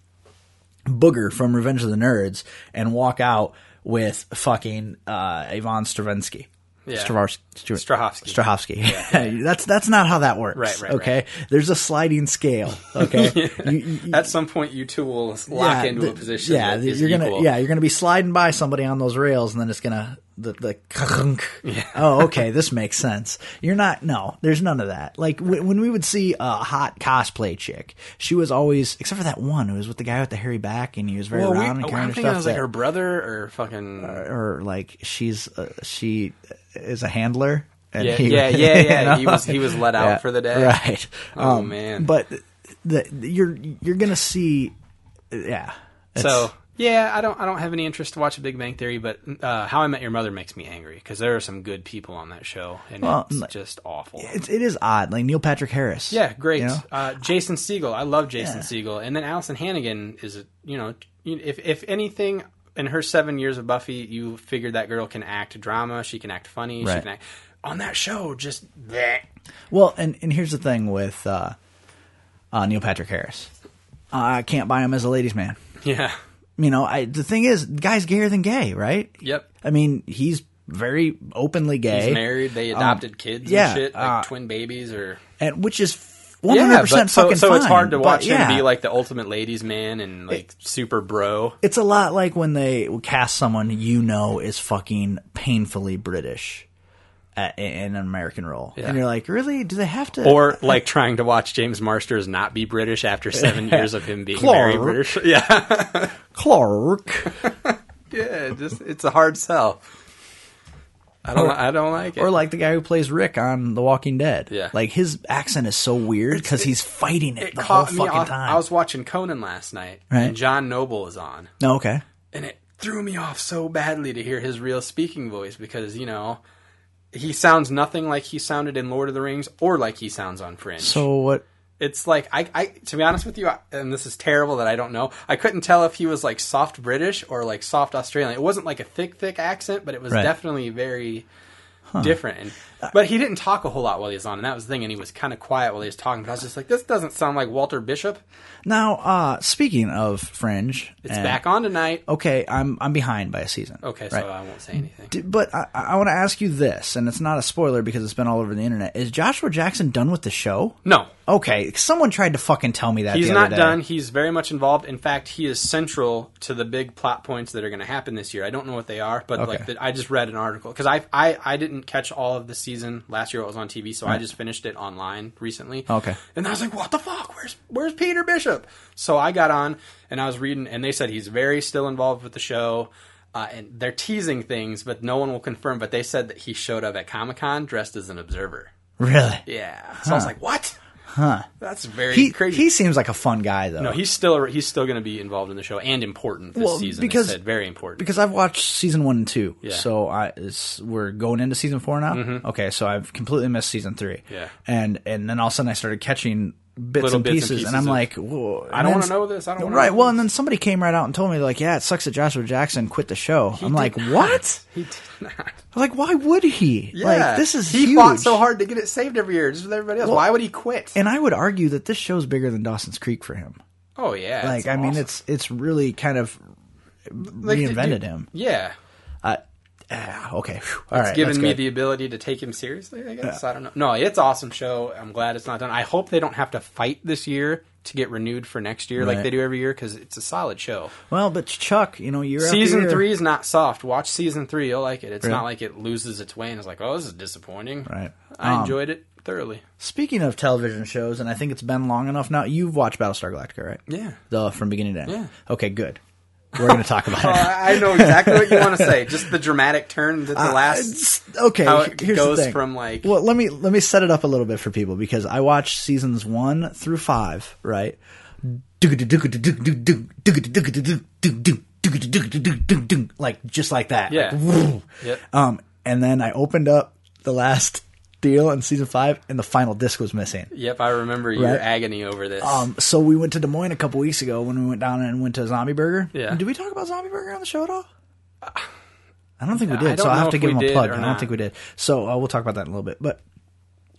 Booger from Revenge of the Nerds and walk out with fucking uh, Yvonne Stravinsky. Yeah. Strahovski. Strahovski. that's that's not how that works. Right, right, Okay, there's a sliding scale. Okay, You- you- At some point, you two will lock yeah, into the- a position. Yeah, that you're gonna equal. yeah you're gonna be sliding by somebody on those rails, and then it's gonna the the oh okay this makes sense. You're not no there's none of that. Like w- when we would see a hot cosplay chick, she was always except for that one who was with the guy with the hairy back, and he was very Well, we, and oh, kind of thinking it stuff. was like her brother or fucking. or like she's uh, she is a handler. And Yeah, he- yeah, yeah, yeah. you know? He was- he was let out for the day. right? Oh, man. But the, you're you're gonna see, yeah. So yeah, I don't. I don't have any interest to watch a Big Bang Theory, but uh, How I Met Your Mother makes me angry because there are some good people on that show, and Well, it's like- just awful. it's it is odd. Like Neil Patrick Harris. Yeah, great. you know? Uh, Jason Segel, I love Jason Yeah. Segel, and then Alyson Hannigan is a you know if if anything in her seven years of Buffy, you figured that girl can act drama, she can act funny, she can act on that show. Just bleh. Well, and and here's the thing with uh, uh, Neil Patrick Harris. I can't buy him as a ladies' man. yeah, You know, I the thing is, the guy's gayer than gay, right? yep. I mean, he's very openly gay. He's married. They adopted kids Um, yeah, and shit, like uh, twin babies or and which is one hundred But percent so fucking so it's fine, hard to but watch yeah. him be like the ultimate ladies' man and like super bro. It's a lot like when they cast someone you know is fucking painfully British at, in an American role, Yeah. and you're like, really? Do they have to? Or like trying to watch James Marsters not be British after seven years of him being Clark. very British. Yeah, Clark, yeah. Just it's a hard sell. I don't. I don't like it. or like the guy who plays Rick on The Walking Dead. Yeah. like his accent is so weird because he's fighting it, it the whole fucking off. time. I was watching Conan last night, Right. and John Noble is on, no, okay. and it threw me off so badly to hear his real speaking voice because you know he sounds nothing like he sounded in Lord of the Rings or like he sounds on Fringe. So what? it's like I, I to be honest with you, I- and this is terrible that I don't know. I couldn't tell if he was like soft British or like soft Australian. It wasn't like a thick, thick accent, but it was Right. definitely very different. And, but he didn't talk a whole lot while he was on, and that was the thing. And he was kind of quiet while he was talking. But I was just like, this doesn't sound like Walter Bishop. Now, uh, speaking of Fringe, It's and- back on tonight. Okay, I'm I'm behind by a season. Okay, so? I won't say anything. D- But I, I want to ask you this, and it's not a spoiler because it's been all over the internet. Is Joshua Jackson done with the show? No, Okay, someone tried to fucking tell me that. He's not done. He's very much involved. In fact, he is central to the big plot points that are going to happen this year. I don't know what they are, but Okay. like the, I just read an article because I, I I didn't catch all of the season last year. It was on TV, so I just finished it online recently. Okay. and I was like, what the fuck? Where's Where's Peter Bishop? So I got on and I was reading, and they said he's very still involved with the show. Uh, and they're teasing things, but no one will confirm. But they said that he showed up at Comic Con dressed as an observer. Really? Yeah. So I was like, what? Huh? That's very He crazy. he seems like a fun guy though. No, he's still he's still going to be involved in the show and important this Well, season. because- they said very important. because I've watched season one and two. Yeah. So I it's, we're going into season four now. Mm-hmm. Okay, so I've completely missed season three. Yeah. and and then all of a sudden I started catching bits, and, bits and pieces, and I'm like, Whoa. I don't wanna know this, I don't right. Well, and then somebody came right out and told me like, yeah, it sucks that Joshua Jackson quit the show. I'm like, not. what? he did not. I'm like, why would he? Like, this is he huge. fought so hard to get it saved every year, just with everybody else. Well, Why would he quit? And I would argue that this show's bigger than Dawson's Creek for him. oh yeah, Like, I mean, it's it's really kind of Like, reinvented him. Yeah, uh, Ah, okay, Phew. all right. it's given me the ability to take him seriously. I guess I don't know. No, it's awesome show. I'm glad it's not done. I hope they don't have to fight this year to get renewed for next year, like they do every year, because it's a solid show. Well, but Chuck, you know, year Season year- three is not soft. Watch season three; you'll like it. It's Really? not like it loses its way and it's like, oh, this is disappointing. Right. I Um, enjoyed it. thoroughly. Speaking of television shows, and I think it's been long enough now. You've watched Battlestar Galactica, right? Yeah. The from beginning to end. Yeah. Okay, good. We're going to talk about Oh, it. I I know exactly what you want to say. Just the dramatic turn that the last. It's- okay, how it here's goes the thing. from, like- Well, let me let me set it up a little bit for people because I watched seasons one through five, right? Like just like that. Yeah. Like. Yep. Um, and then I opened up the last deal in season five, and the final disc was missing. Yep, I remember your Right. agony over this. Um, so we went to Des Moines a couple weeks ago when we went down and went to Zombie Burger. Yeah. Did we talk about Zombie Burger on the show at all? I don't think we I did. don't So I have to give him a plug. I don't think we did. So uh, we'll talk about that in a little bit. But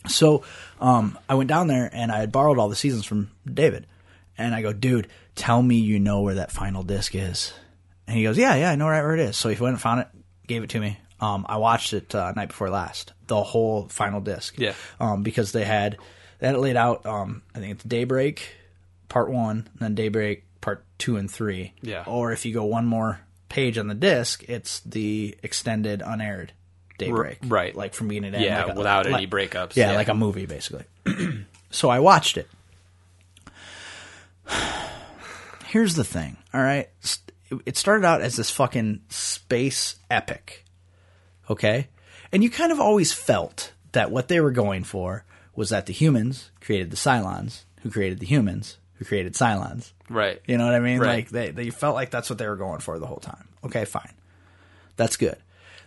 so um, I went down there and I had borrowed all the seasons from David, and I go, dude, tell me you know where that final disc is. And he goes, yeah, yeah, I know right where it is. So he went and found it, gave it to me. Um, I watched it uh, night before last, the whole final disc. Yeah. Um, because they had they had it laid out. Um, I think it's Daybreak, part one, and then Daybreak, part two and three. Yeah. Or if you go one more page on the disc, it's the extended unaired Daybreak. R- right. Like from beginning to end. yeah, like a- without any like- breakups. yeah, like a movie basically. so I watched it. Here's the thing, all right? It started out as this fucking space epic. Okay? And you kind of always felt that what they were going for was that the humans created the Cylons, who created the humans, who created Cylons. right. You know what I mean? Right. Like they, they felt like that's what they were going for the whole time. Okay, fine. That's good.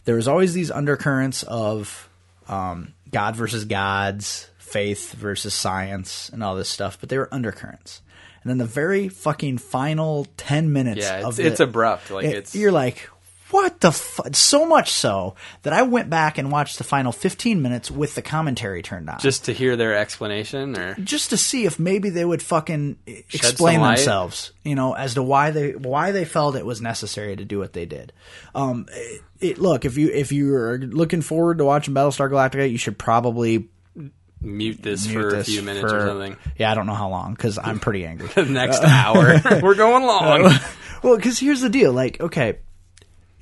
There was always these undercurrents of um, God versus gods, faith versus science, and all this stuff, but they were undercurrents. And then the very fucking final ten minutes Yeah, of it's, the- it's abrupt. Like it- it's you're like, what the fuck? So much so that I went back and watched the final fifteen minutes with the commentary turned on just to hear their explanation, or just to see if maybe they would fucking some explain themselves, you know, as to why they why they felt it was necessary to do what they did. Um, it, it, look, if you if you are looking forward to watching Battlestar Galactica, you should probably mute this mute for a few minutes for- or something. Yeah, I don't know how long because I'm pretty angry. The next hour, we're going long. well, because here's the deal. Like, okay,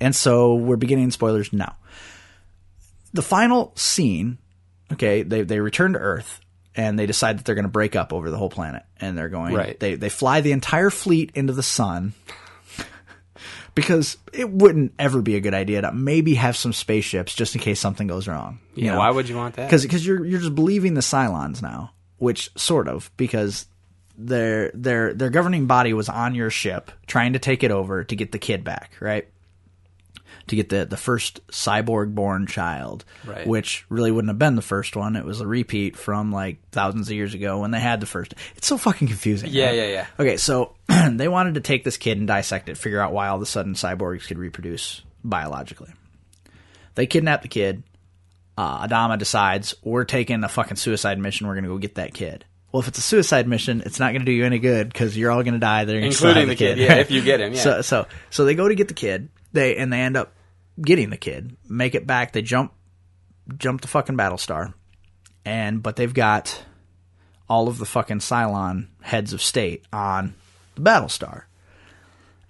and so we're beginning spoilers now. The final scene, okay, they they return to Earth and they decide that they're going to break up over the whole planet, and they're going. Right. They they fly the entire fleet into the sun. Because it wouldn't ever be a good idea to maybe have some spaceships just in case something goes wrong. you Yeah, know? why would you want that? because because you're you're just believing the Cylons now, which sort of because their their their governing body was on your ship trying to take it over to get the kid back, right? To get the the first cyborg born child, Right. which really wouldn't have been the first one. It was a repeat from like thousands of years ago when they had the first. It's so fucking confusing. Yeah, right? yeah, yeah. Okay, so they wanted to take this kid and dissect it, figure out why all of a sudden cyborgs could reproduce biologically. They kidnap the kid. Uh, Adama decides we're taking a fucking suicide mission. We're gonna go get that kid. Well, if it's a suicide mission, it's not gonna do you any good because you're all gonna die. They're Including have the kid, yeah, if you get him, yeah. So, so, so they go to get the kid. They and they end up getting the kid. Make it back. They jump, jump the fucking Battlestar, and but they've got all of the fucking Cylon heads of state on the Battlestar.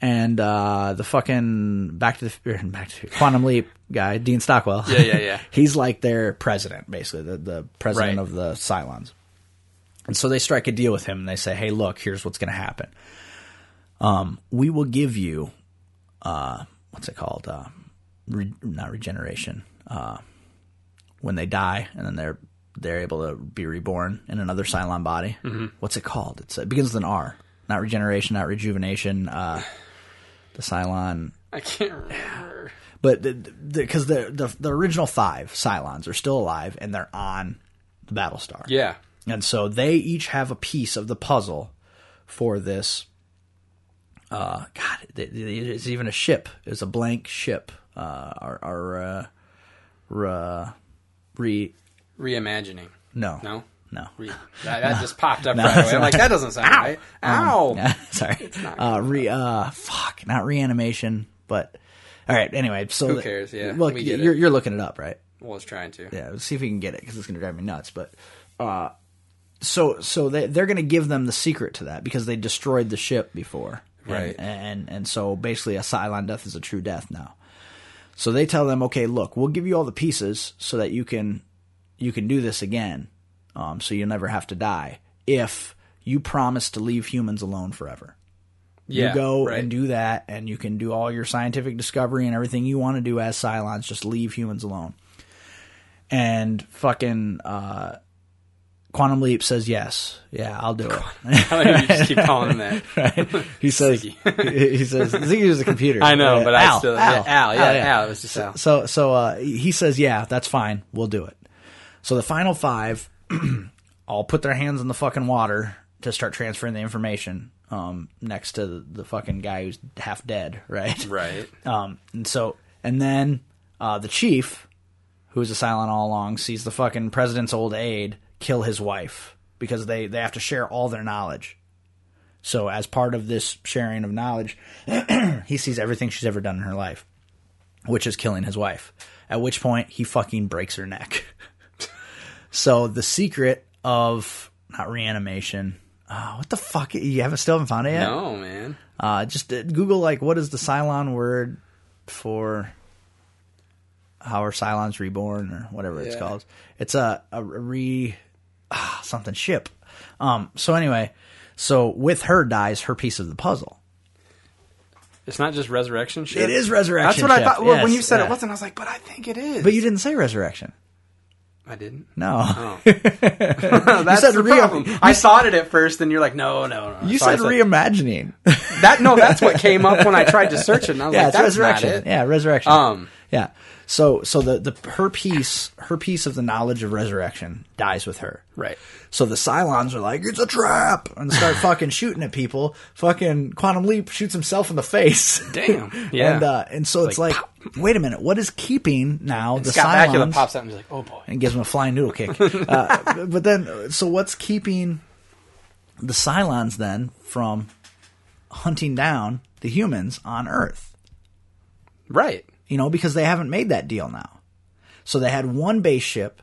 And uh, the fucking back to the back to the Quantum Leap guy, Dean Stockwell. Yeah, yeah, yeah. He's like their president, basically, the, the president Right. of the Cylons. And so they strike a deal with him and they say, hey, look, here's what's going to happen. Um, we will give you, uh, what's it called? Uh, re- not regeneration. Uh, when they die and then they're they're able to be reborn in another Cylon body. Mm-hmm. What's it called? It's, it begins with an R. Not regeneration, not rejuvenation. Uh, the Cylon I can't remember. but because the, the, the the original five Cylons are still alive and they're on the Battlestar. Yeah, and so they each have a piece of the puzzle for this. Uh, God, it's even a ship. It's a blank ship. Uh, our our uh, re, re reimagining. no No, no Re- that, that just popped up No, right away. I'm like, that doesn't sound right. Ow! Yeah, sorry. Uh, re, uh, fuck, not reanimation, but all right. Anyway, so Who cares? Yeah, look, we get you're it. you're looking it up, right? was trying to. Yeah, let's see if we can get it because it's going to drive me nuts. But uh, so so they they're going to give them the secret to that because they destroyed the ship before, And- Right. And and, so basically, a Cylon death is a true death now. So they tell them, okay, look, we'll give you all the pieces so that you can you can do this again, um, so you'll never have to die if you promise to leave humans alone forever. Yeah, you go right. and do that, and you can do all your scientific discovery and everything you want to do as Cylons. Just leave humans alone. And fucking uh, Quantum Leap says yes. Yeah, I'll do it. I like you just keep calling him that. right? He says Ziggy. he says Ziggy is a computer. I know, but I still Al, yeah, Al, yeah, Al, Al. It was just Al. So so uh, he says yeah, that's fine. We'll do it. So the final five all put their hands in the fucking water to start transferring the information. Um, next to the, the fucking guy who's half dead, right? Right. Um, and so, and then uh, the chief, who's a Cylon all along, sees the fucking president's old aide kill his wife because they, they have to share all their knowledge. So, as part of this sharing of knowledge, he sees everything she's ever done in her life, which is killing his wife. At which point, he fucking breaks her neck. so, the secret of not reanimation. Uh, what the fuck? You haven't still haven't found it yet? No, man. Uh, just uh, Google like what is the Cylon word for how are Cylons reborn or whatever it's called. It's a a re ah, something ship. Um. So anyway, so with her dies her piece of the puzzle. It's not just resurrection ship. It is resurrection. That's what I thought. Well, when you said yeah. it wasn't, I was like, but I think it is. But you didn't say resurrection. I didn't. No. Oh. That's said the re- problem. I thought it at first, and you're like, no, no, no. You So I said reimagining. that. No, that's what came up when I tried to search it, and I was yeah, like, it's that's resurrection. not it. Yeah, resurrection. Um, yeah. So so the, the her piece her piece of the knowledge of resurrection dies with her. Right. So the Cylons are like, it's a trap, and start fucking shooting at people. Fucking Quantum Leap shoots himself in the face. Damn. Yeah. and uh, and so it's like, like, wait a minute, what is keeping now the Scott Bakula Cylons? pops out and he's like, oh boy. and gives him a flying noodle kick. uh, but then, so what's keeping the Cylons then from hunting down the humans on Earth? Right. You know, because they haven't made that deal now. So they had one base ship.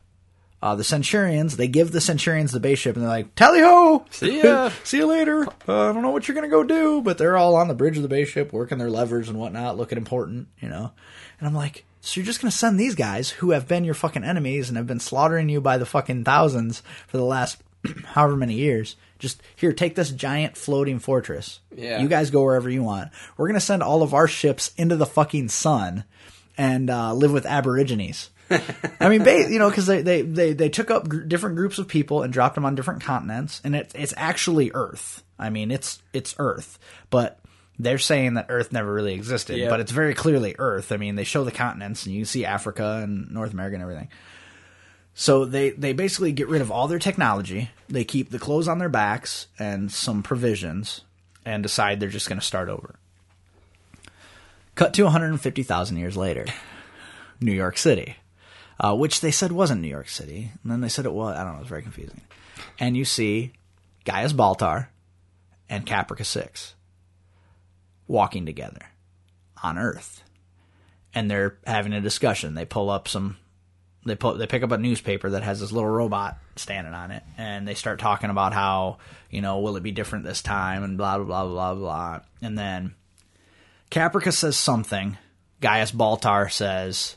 Uh, the Centurions, they give the Centurions the base ship, and they're like, "Tally ho, See ya." see you later." Uh, I don't know what you're gonna go do, but they're all on the bridge of the base ship, working their levers and whatnot, looking important, you know. And I'm like, so you're just gonna send these guys who have been your fucking enemies and have been slaughtering you by the fucking thousands for the last however many years? Just here, take this giant floating fortress. Yeah. you guys go wherever you want. We're gonna send all of our ships into the fucking sun and uh, live with aborigines. I mean, ba- you know, because they, they, they, they took up gr- different groups of people and dropped them on different continents, and it, it's actually Earth. I mean, it's it's Earth, but they're saying that Earth never really existed, Yeah. but it's very clearly Earth. I mean, they show the continents, and you see Africa and North America and everything. So they they basically get rid of all their technology. They keep the clothes on their backs and some provisions, and decide they're just going to start over. Cut to 150,000 years later, New York City, uh, which they said wasn't New York City, and then they said it was. I don't know. It's very confusing. And you see Gaius Baltar and Caprica Six walking together on Earth, and they're having a discussion. They pull up some. They pull. They pick up a newspaper that has this little robot standing on it, and they start talking about how you know will it be different this time, and blah blah blah blah blah. And then Caprica says something. Gaius Baltar says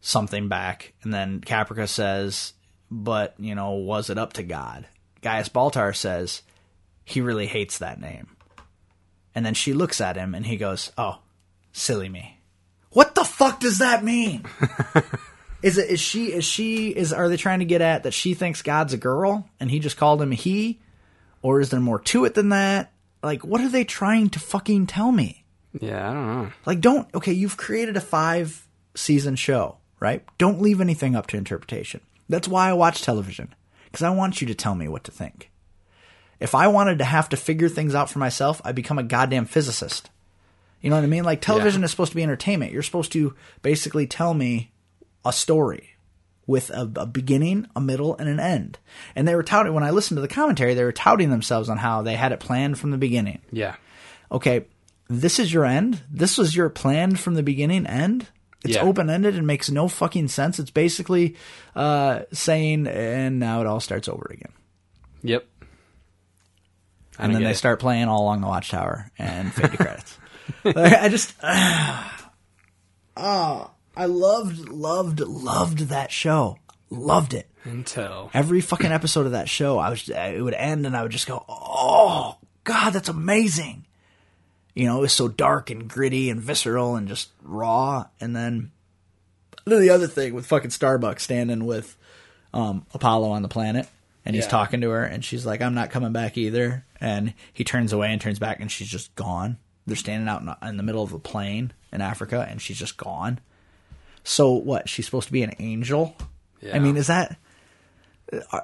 something back, and then Caprica says, "But you know, was it up to God?" Gaius Baltar says he really hates that name, and then she looks at him, and he goes, "Oh, silly me." What the fuck does that mean? is it is she is she is are they trying to get at that she thinks God's a girl and he just called him he, or is there more to it than that? Like, what are they trying to fucking tell me? Yeah, I don't know. Like, don't, okay, you've created a five season show, right? Don't leave anything up to interpretation. That's why I watch television, because I want you to tell me what to think. If I wanted to have to figure things out for myself, I'd become a goddamn physicist. You know what I mean? Like, television Yeah. is supposed to be entertainment. You're supposed to basically tell me a story with a, a beginning, a middle, and an end. And they were touting, when I listened to the commentary, they were touting themselves on how they had it planned from the beginning Yeah. okay, this is your end. This was your plan from the beginning end. It's Yeah. open ended and makes no fucking sense. It's basically uh, saying, and now it all starts over again. Yep. I And then they it. start playing all along the watchtower and fade to credits. I just, oh, I loved, loved, loved that show. Loved it. Until Every fucking episode of that show, I was it would end and I would just go, "Oh God, that's amazing." You know, it was so dark and gritty and visceral and just raw. And then, then the other thing with fucking Starbuck's standing with um, Apollo on the planet, and he's Yeah. talking to her, and she's like, "I'm not coming back either." And he turns away and turns back, and she's just gone. They're standing out in, in the middle of a plain in Africa, and she's just gone. So what? She's supposed to be an angel. I mean, is that? Uh,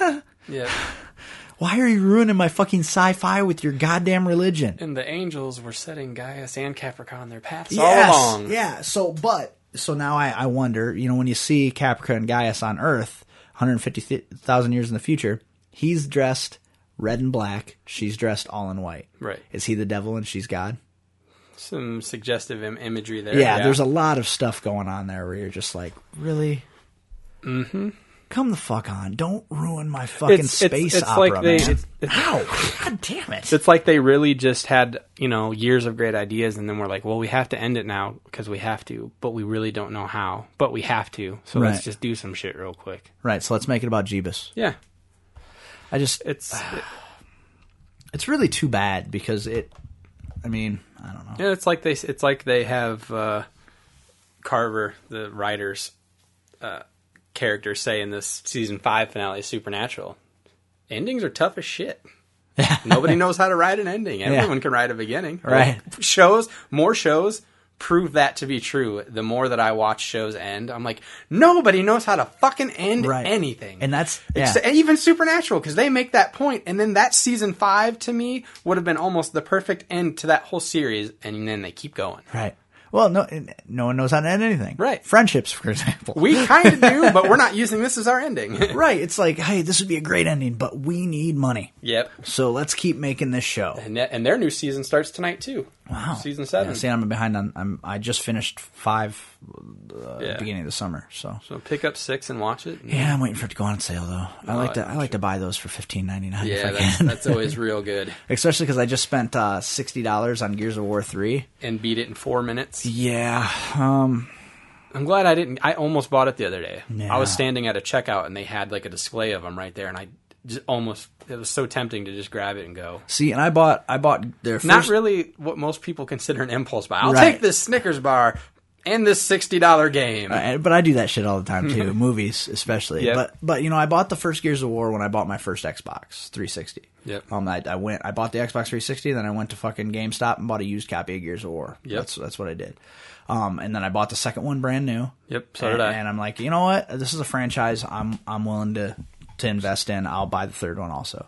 uh, yeah, Why are you ruining my fucking sci-fi with your goddamn religion? and the angels were setting Gaius and Capricorn their paths Yes, all along. Yeah. So, but so now I, I wonder. You know, when you see Caprica and Gaius on Earth, 150,000 years in the future, he's dressed red and black. She's dressed all in white. Right. Is he the devil and she's God? Some suggestive Im- imagery there. Yeah, there's a lot of stuff going on there where you're just like, really? Mm-hmm. Come the fuck on! Don't ruin my fucking It's- it's- space it's opera, like they- man. it's- it's- Ow! God damn it! It's like they really just had, you know, years of great ideas, and then we're like, well, we have to end it now because we have to, but we really don't know how, but we have to. So Right. let's just do some shit real quick. right. So let's make it about Jeebus. Yeah, I just it's it's really too bad because it. I mean, I don't know. yeah, it's like they it's like they have uh, Carver, the writer's uh, character, say in this season five finale, of Supernatural. Endings are tough as shit. Nobody knows how to write an ending. Everyone can write a beginning. Right. shows, more shows prove that to be true. The more that I watch shows end, I'm like, nobody knows how to fucking end Right. anything. And that's yeah. Even Supernatural, because they make that point. point, and then that season five to me would have been almost the perfect end to that whole series, and then they keep going. Right. Well, no, no one knows how to end anything. Right. Friendships, for example. We kind of do, but we're not using this as our ending. right. It's like, hey, this would be a great ending, but we need money, yep. so let's keep making this show. And, that, and their new season starts tonight too. Wow. Season seven. Yeah, see, I'm behind on. I'm. I just finished five uh, Yeah. beginning of the summer, so. So pick up six and watch it. Yeah, I'm waiting for it to go on sale though. I like to. I like to buy those for fifteen ninety nine Yeah, if I that's, that's always real good. Especially because I just spent uh, sixty dollars on Gears of War three. And beat it in four minutes. Yeah. Um. I'm glad I didn't. I almost bought it the other day. Yeah. I was standing at a checkout and they had like a display of them right there, and I just almost. It was so tempting to just grab it and go. See, and I bought. I bought their first. Not really what most people consider an impulse buy. I'll Right. take this Snickers bar and this sixty dollar game. Uh, but I do that shit all the time too, movies especially. Yep. But but you know, I bought the first Gears of War when I bought my first Xbox 360. Yep. Um, I, I went, I bought the Xbox 360, then I went to fucking GameStop and bought a used copy of Gears of War. Yep. That's that's what I did. Um, and then I bought the second one brand new. Yep, so and, did I. And I'm like, you know what? This is a franchise I'm I'm willing to to invest in. I'll buy the third one also.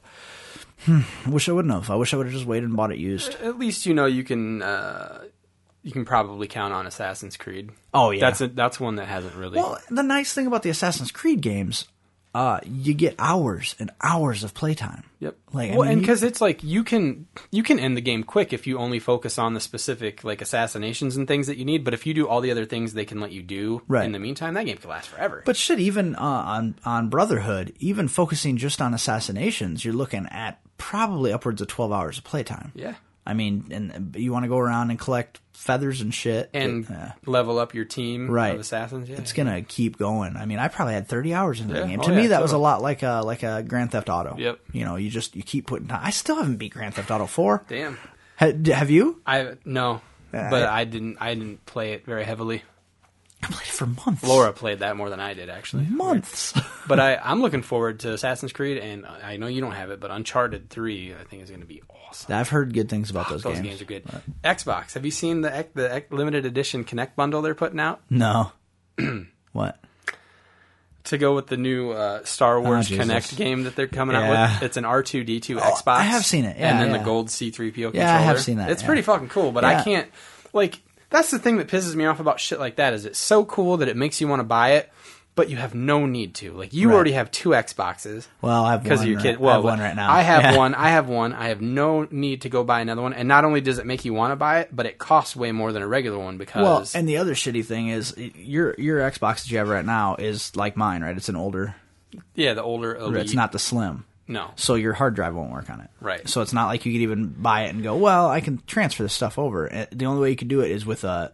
Hmm, I wish I wouldn't have. I wish I would have just waited and bought it used. At least you know you can. Uh, you can probably count on Assassin's Creed. Oh, yeah. that's a, that's one that hasn't really. Well, the nice thing about the Assassin's Creed games, uh, you get hours and hours of playtime. Yep. Like, I well, mean, and because it's like you can you can end the game quick if you only focus on the specific like assassinations and things that you need. But if you do all the other things they can let you do Right. in the meantime, that game can last forever. But shit, even uh, on on Brotherhood, even focusing just on assassinations, you're looking at probably upwards of twelve hours of playtime. yeah, I mean, and you want to go around and collect feathers and shit, and uh, level up your team Right. of assassins. Yeah, it's gonna keep going. I mean, I probably had thirty hours into Yeah. the game. Oh, to yeah, me, that was a lot like a like a Grand Theft Auto. Yep. You know, you just you keep putting time. I still haven't beat Grand Theft Auto four. damn. Ha, have you? I no, Yeah, but I- I, didn't. I didn't play it very heavily. I played it for months. Laura played that more than I did actually. months. But I, I'm looking forward to Assassin's Creed, and I know you don't have it, but Uncharted Three I think is going to be awesome. I've heard good things about those, Those games. games are good. Xbox. Have you seen the the limited edition Kinect bundle they're putting out No. what? to go with the new uh, Star Wars Oh, Kinect game that they're coming Yeah. out with? It's an R two D two Xbox. I have seen it. Yeah, and then yeah. the gold C three PO controller. Yeah, I have seen that, It's pretty fucking cool, but. I can't like. That's the thing that pisses me off about shit like that. Is it's so cool that it makes you want to buy it, but you have no need to. Like you Right. already have two Xboxes. Well, I have because one of your right- kid. I Well, have one right now. I have Yeah. one. I have one. I have no need to go buy another one. And not only does it make you want to buy it, but it costs way more than a regular one because Well, and the other shitty thing is your your Xbox that you have right now is like mine, right? It's an older. yeah, the older elite, It's not the slim, no. so your hard drive won't work on it. Right. So it's not like you could even buy it and go, well, I can transfer this stuff over. Uh, The only way you could do it is with a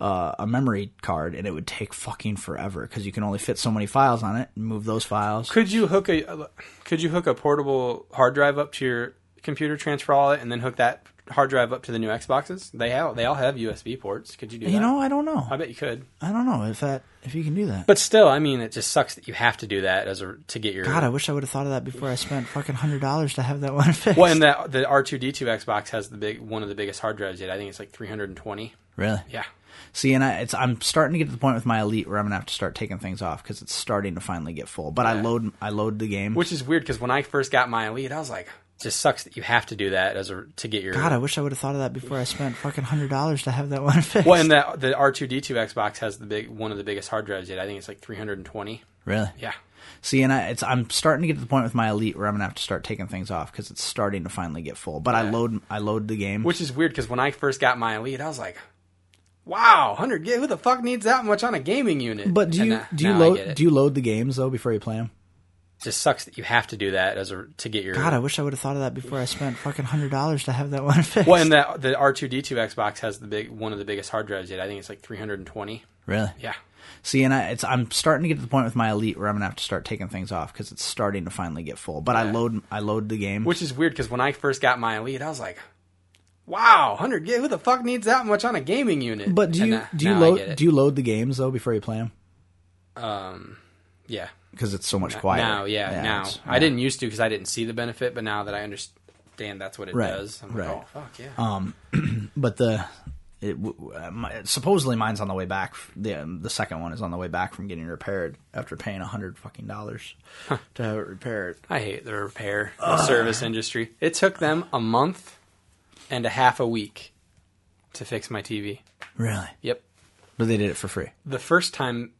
uh, a memory card, and it would take fucking forever because you can only fit so many files on it and move those files. Could you hook a could you hook a portable hard drive up to your computer, transfer all it, and then hook that hard drive up to the new Xboxes? They have they all have USB ports. Could you do that? You know, I don't know. I bet you could. I don't know if that if you can do that. But still, I mean, it just sucks that you have to do that as a to get your. God, I wish I would have thought of that before I spent fucking hundred dollars to have that one fixed. well, and that the R two D two Xbox has the big one of the biggest hard drives yet. I think it's like three hundred and twenty. really? Yeah. See, and I, it's I'm starting to get to the point with my Elite where I'm gonna have to start taking things off because it's starting to finally get full. But I load I load the game. Which is weird because when I first got my Elite, I was like, just sucks that you have to do that as a to get your. God, I wish I would have thought of that before I spent fucking hundred dollars to have that one fixed. well, and the the R two D two Xbox has the big one of the biggest hard drives yet. I think it's like three hundred and twenty. really? Yeah. See, and I, it's I'm starting to get to the point with my Elite where I'm gonna have to start taking things off because it's starting to finally get full. But I load I load the game. Which is weird because when I first got my Elite, I was like, "Wow, hundred gig! Who the fuck needs that much on a gaming unit?" but do And you do you load do you load the games though before you play them? Just sucks that you have to do that as a to get your. God, I wish I would have thought of that before I spent fucking hundred dollars to have that one fixed. well, and the the R two D two Xbox has the big one of the biggest hard drives yet. I think it's like three hundred and twenty. really? Yeah. See, and I, it's I'm starting to get to the point with my Elite where I'm gonna have to start taking things off because it's starting to finally get full. But I load I load the game. Which is weird because when I first got my Elite, I was like, "Wow, hundred gig! Who the fuck needs that much on a gaming unit?" but do And you do you load do you load the games though before you play them? Um, yeah. Because it's so much quieter Now, yeah, now it's- I didn't used to because I didn't see the benefit, but now that I understand that's what it Right, does, I'm like, right. oh fuck yeah. Um, but the it, uh, my, supposedly mine's on the way back. The um, the second one is on the way back from getting repaired after paying a hundred fucking dollars to have it repaired. I hate the repair, the service industry. It took them a month and a half a week to fix my TV. Really? Yep. But they did it for free. The first time,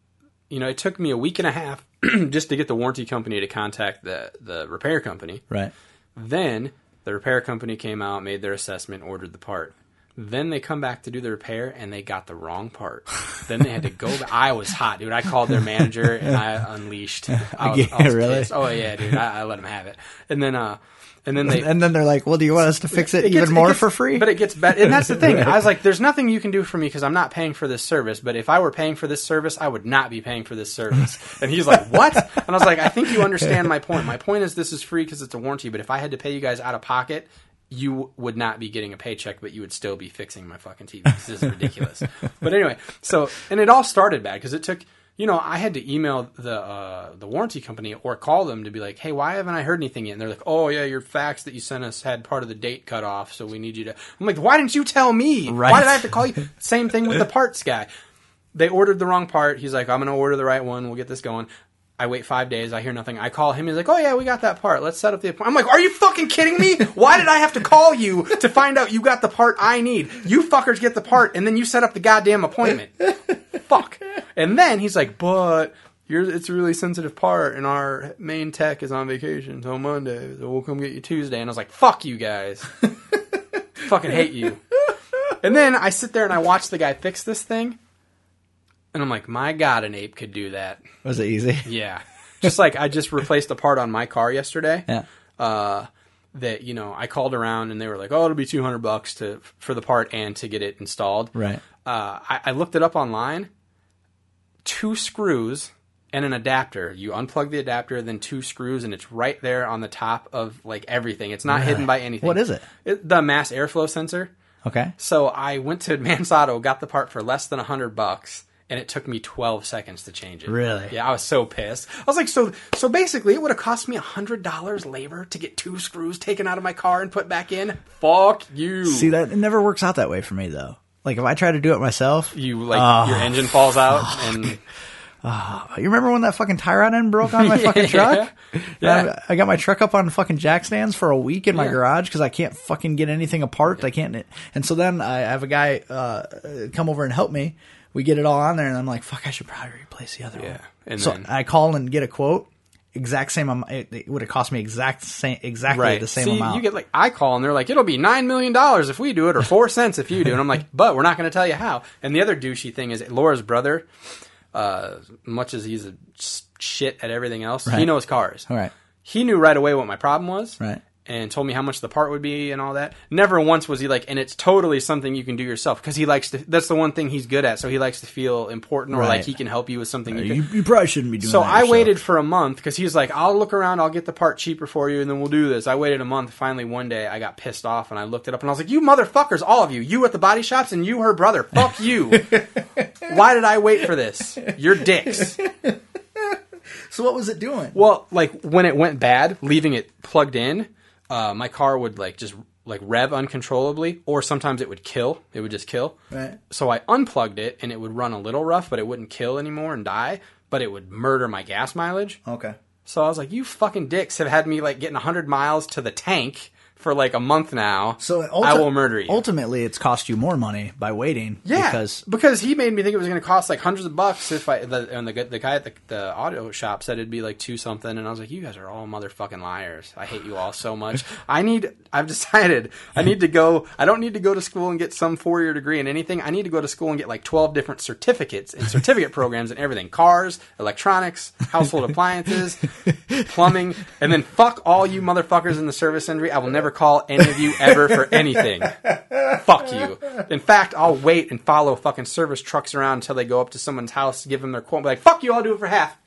you know, it took me a week and a half just to get the warranty company to contact the the repair company. Right. Then the repair company came out, made their assessment, ordered the part. Then they come back to do the repair and they got the wrong part. then they had to go back. I was hot, dude. I called their manager and I unleashed. I was, Yeah, I was really? pissed. Oh yeah, dude. I, I let them have it. And then, uh, and then they And then they're like, "Well, do you want us to fix it, it even gets- it more gets- for free?" But it gets better, and that's the thing. I was like, "There's nothing you can do for me because I'm not paying for this service. But if I were paying for this service, I would not be paying for this service." And he's like, "What?" And I was like, "I think you understand my point. My point is this is free because it's a warranty. But if I had to pay you guys out of pocket." You would not be getting a paycheck, but you would still be fixing my fucking TV. This is ridiculous. but anyway, so and it all started bad because it took you know, I had to email the uh, the warranty company or call them to be like, "Hey, why haven't I heard anything yet?" And they're like, "Oh yeah, your fax that you sent us had part of the date cut off, so we need you to." I'm like, "Why didn't you tell me? Right. Why did I have to call you?" Same thing with the parts guy. They ordered the wrong part. He's like, "I'm going to order the right one. We'll get this going." I wait five days. I hear nothing. I call him. He's like, "Oh yeah, we got that part. Let's set up the appointment." I'm like, "Are you fucking kidding me? Why did I have to call you to find out you got the part I need? You fuckers get the part, and then you set up the goddamn appointment." fuck. And then he's like, but you're, it's a really sensitive part, and our main tech is on vacation until Monday, so we'll come get you Tuesday. And I was like, fuck you guys. Fucking hate you. And then I sit there and I watch the guy fix this thing, and I'm like, my god, an ape could do that. Was it easy? Yeah. Just like I just replaced a part on my car yesterday. Yeah. Uh, that you know, I called around and they were like, "Oh, it'll be two hundred bucks to for the part and to get it installed." Right. Uh, I, I looked it up online. Two screws and an adapter. You unplug the adapter, then two screws, and it's right there on the top of like everything. It's not hidden by anything. What is it? it the mass airflow sensor. Okay. So I went to Advance Auto, got the part for less than a hundred bucks, and it took me twelve seconds to change it. Really? Yeah, I was so pissed. I was like, so so basically, it would have cost me a hundred dollars labor to get two screws taken out of my car and put back in. Fuck you. See that it never works out that way for me though. Like if I try to do it myself, You like Oh, your engine falls out and you remember when that fucking tie rod end broke on my fucking truck? Yeah. I, I got my truck up on fucking jack stands for a week in my Yeah. garage because I can't fucking get anything apart. I can't. And so then I have a guy uh, come over and help me. We get it all on there, and I'm like, "Fuck, I should probably replace the other Yeah. one." And so then- I call and get a quote. Exact same amount. It, it would have cost me exact same, exactly right. the same See, amount. you get like I call and they're like, it'll be nine million dollars if we do it, or four cents if you do. And I'm like, but we're not going to tell you how. And the other douchey thing is Laura's brother. Uh, much as he's a shit at everything else, he knows cars. all right. He knew right away what my problem was. Right. And told me how much the part would be and all that. Never once was he like, and it's totally something you can do yourself because he likes to. That's the one thing he's good at. So he likes to feel important or Right. like he can help you with something. you, You, you probably shouldn't be doing so. I yourself. waited for a month because he was like, "I'll look around, I'll get the part cheaper for you, and then we'll do this." I waited a month. Finally, one day, I got pissed off and I looked it up and I was like, "You motherfuckers, all of you, you at the body shops and you, her brother, fuck you! Why did I wait for this? You're dicks." So what was it doing? Well, like when it went bad, leaving it plugged in, uh, my car would like just like rev uncontrollably, or sometimes it would kill. It would just kill. Right. So I unplugged it, and it would run a little rough, but it wouldn't kill anymore and die. But it would murder my gas mileage. Okay. So I was like, "You fucking dicks have had me like getting hundred miles to the tank for like a month now. So I will murder you." Ultimately, it's cost you more money by waiting. Yeah, because because he made me think it was going to cost like hundreds of bucks if I the and the the guy at the, the auto shop said it'd be like two something, and I was like, you guys are all motherfucking liars. I hate you all so much. I need. I've decided I need to go. I don't need to go to school and get some four year degree in anything. I need to go to school and get like twelve different certificates and certificate programs and everything: cars, electronics, household appliances, plumbing, and then fuck all you motherfuckers in the service industry. I will never call any of you ever for anything. Fuck you. In fact, I'll wait and follow fucking service trucks around until they go up to someone's house, give them their quote, and be like, "Fuck you, I'll do it for half."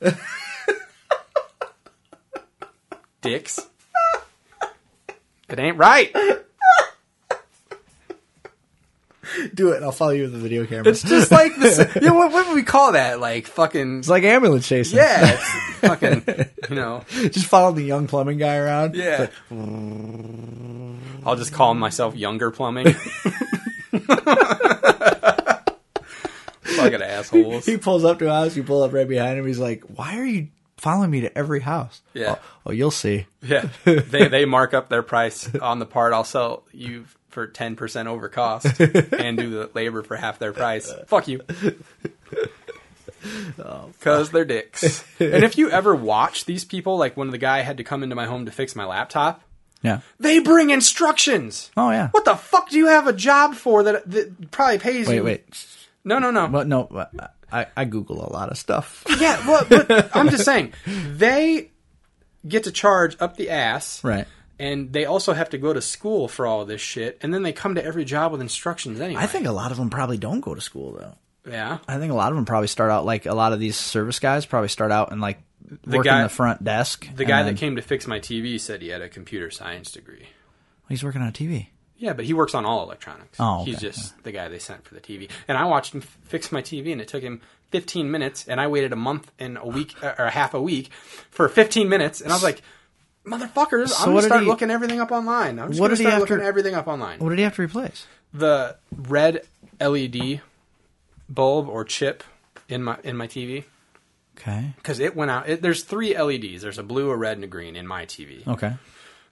Dicks. It ain't right. Do it. and I'll follow you with the video camera. It's just like this. You know, what, what would we call that? Like fucking. It's like ambulance chasing. Yeah, it's fucking. You know. just follow the young plumbing guy around. Yeah. I'll just call myself Younger Plumbing. Fucking assholes. He pulls up to a house. You pull up right behind him. He's like, "Why are you following me to every house?" Yeah. Oh, oh, you'll see. Yeah, they they mark up their price on the part. I'll sell you for ten percent over cost and do the labor for half their price. Fuck you. Oh, because they're dicks. And if you ever watch these people, like when the guy had to come into my home to fix my laptop, Yeah. they bring instructions. Oh yeah. What the fuck do you have a job for that, that probably pays Wait, you? wait. No, no, no. But no, but I, I Google a lot of stuff. Yeah, well, but I'm just saying they get to charge up the ass, Right. And they also have to go to school for all this shit, and then they come to every job with instructions anyway. I think a lot of them probably don't go to school though. yeah. I think a lot of them probably start out like a lot of these service guys probably start out and like working guy- the front desk. The guy then- that came to fix my TV said he had a computer science degree. he's working on a TV. Yeah, but he works on all electronics. Oh, okay, He's just the guy they sent for the TV. And I watched him f- fix my TV, and it took him 15 minutes, and I waited a month and a week, or half a week, for 15 minutes, and I was like, motherfuckers, So I'm going to start he- looking everything up online. I'm just What going to start have to- looking everything up online. What did he have to replace? The red LED bulb or chip in my in my TV Okay. because it went out. It, there's three LEDs. There's a blue, a red, and a green in my TV. Okay.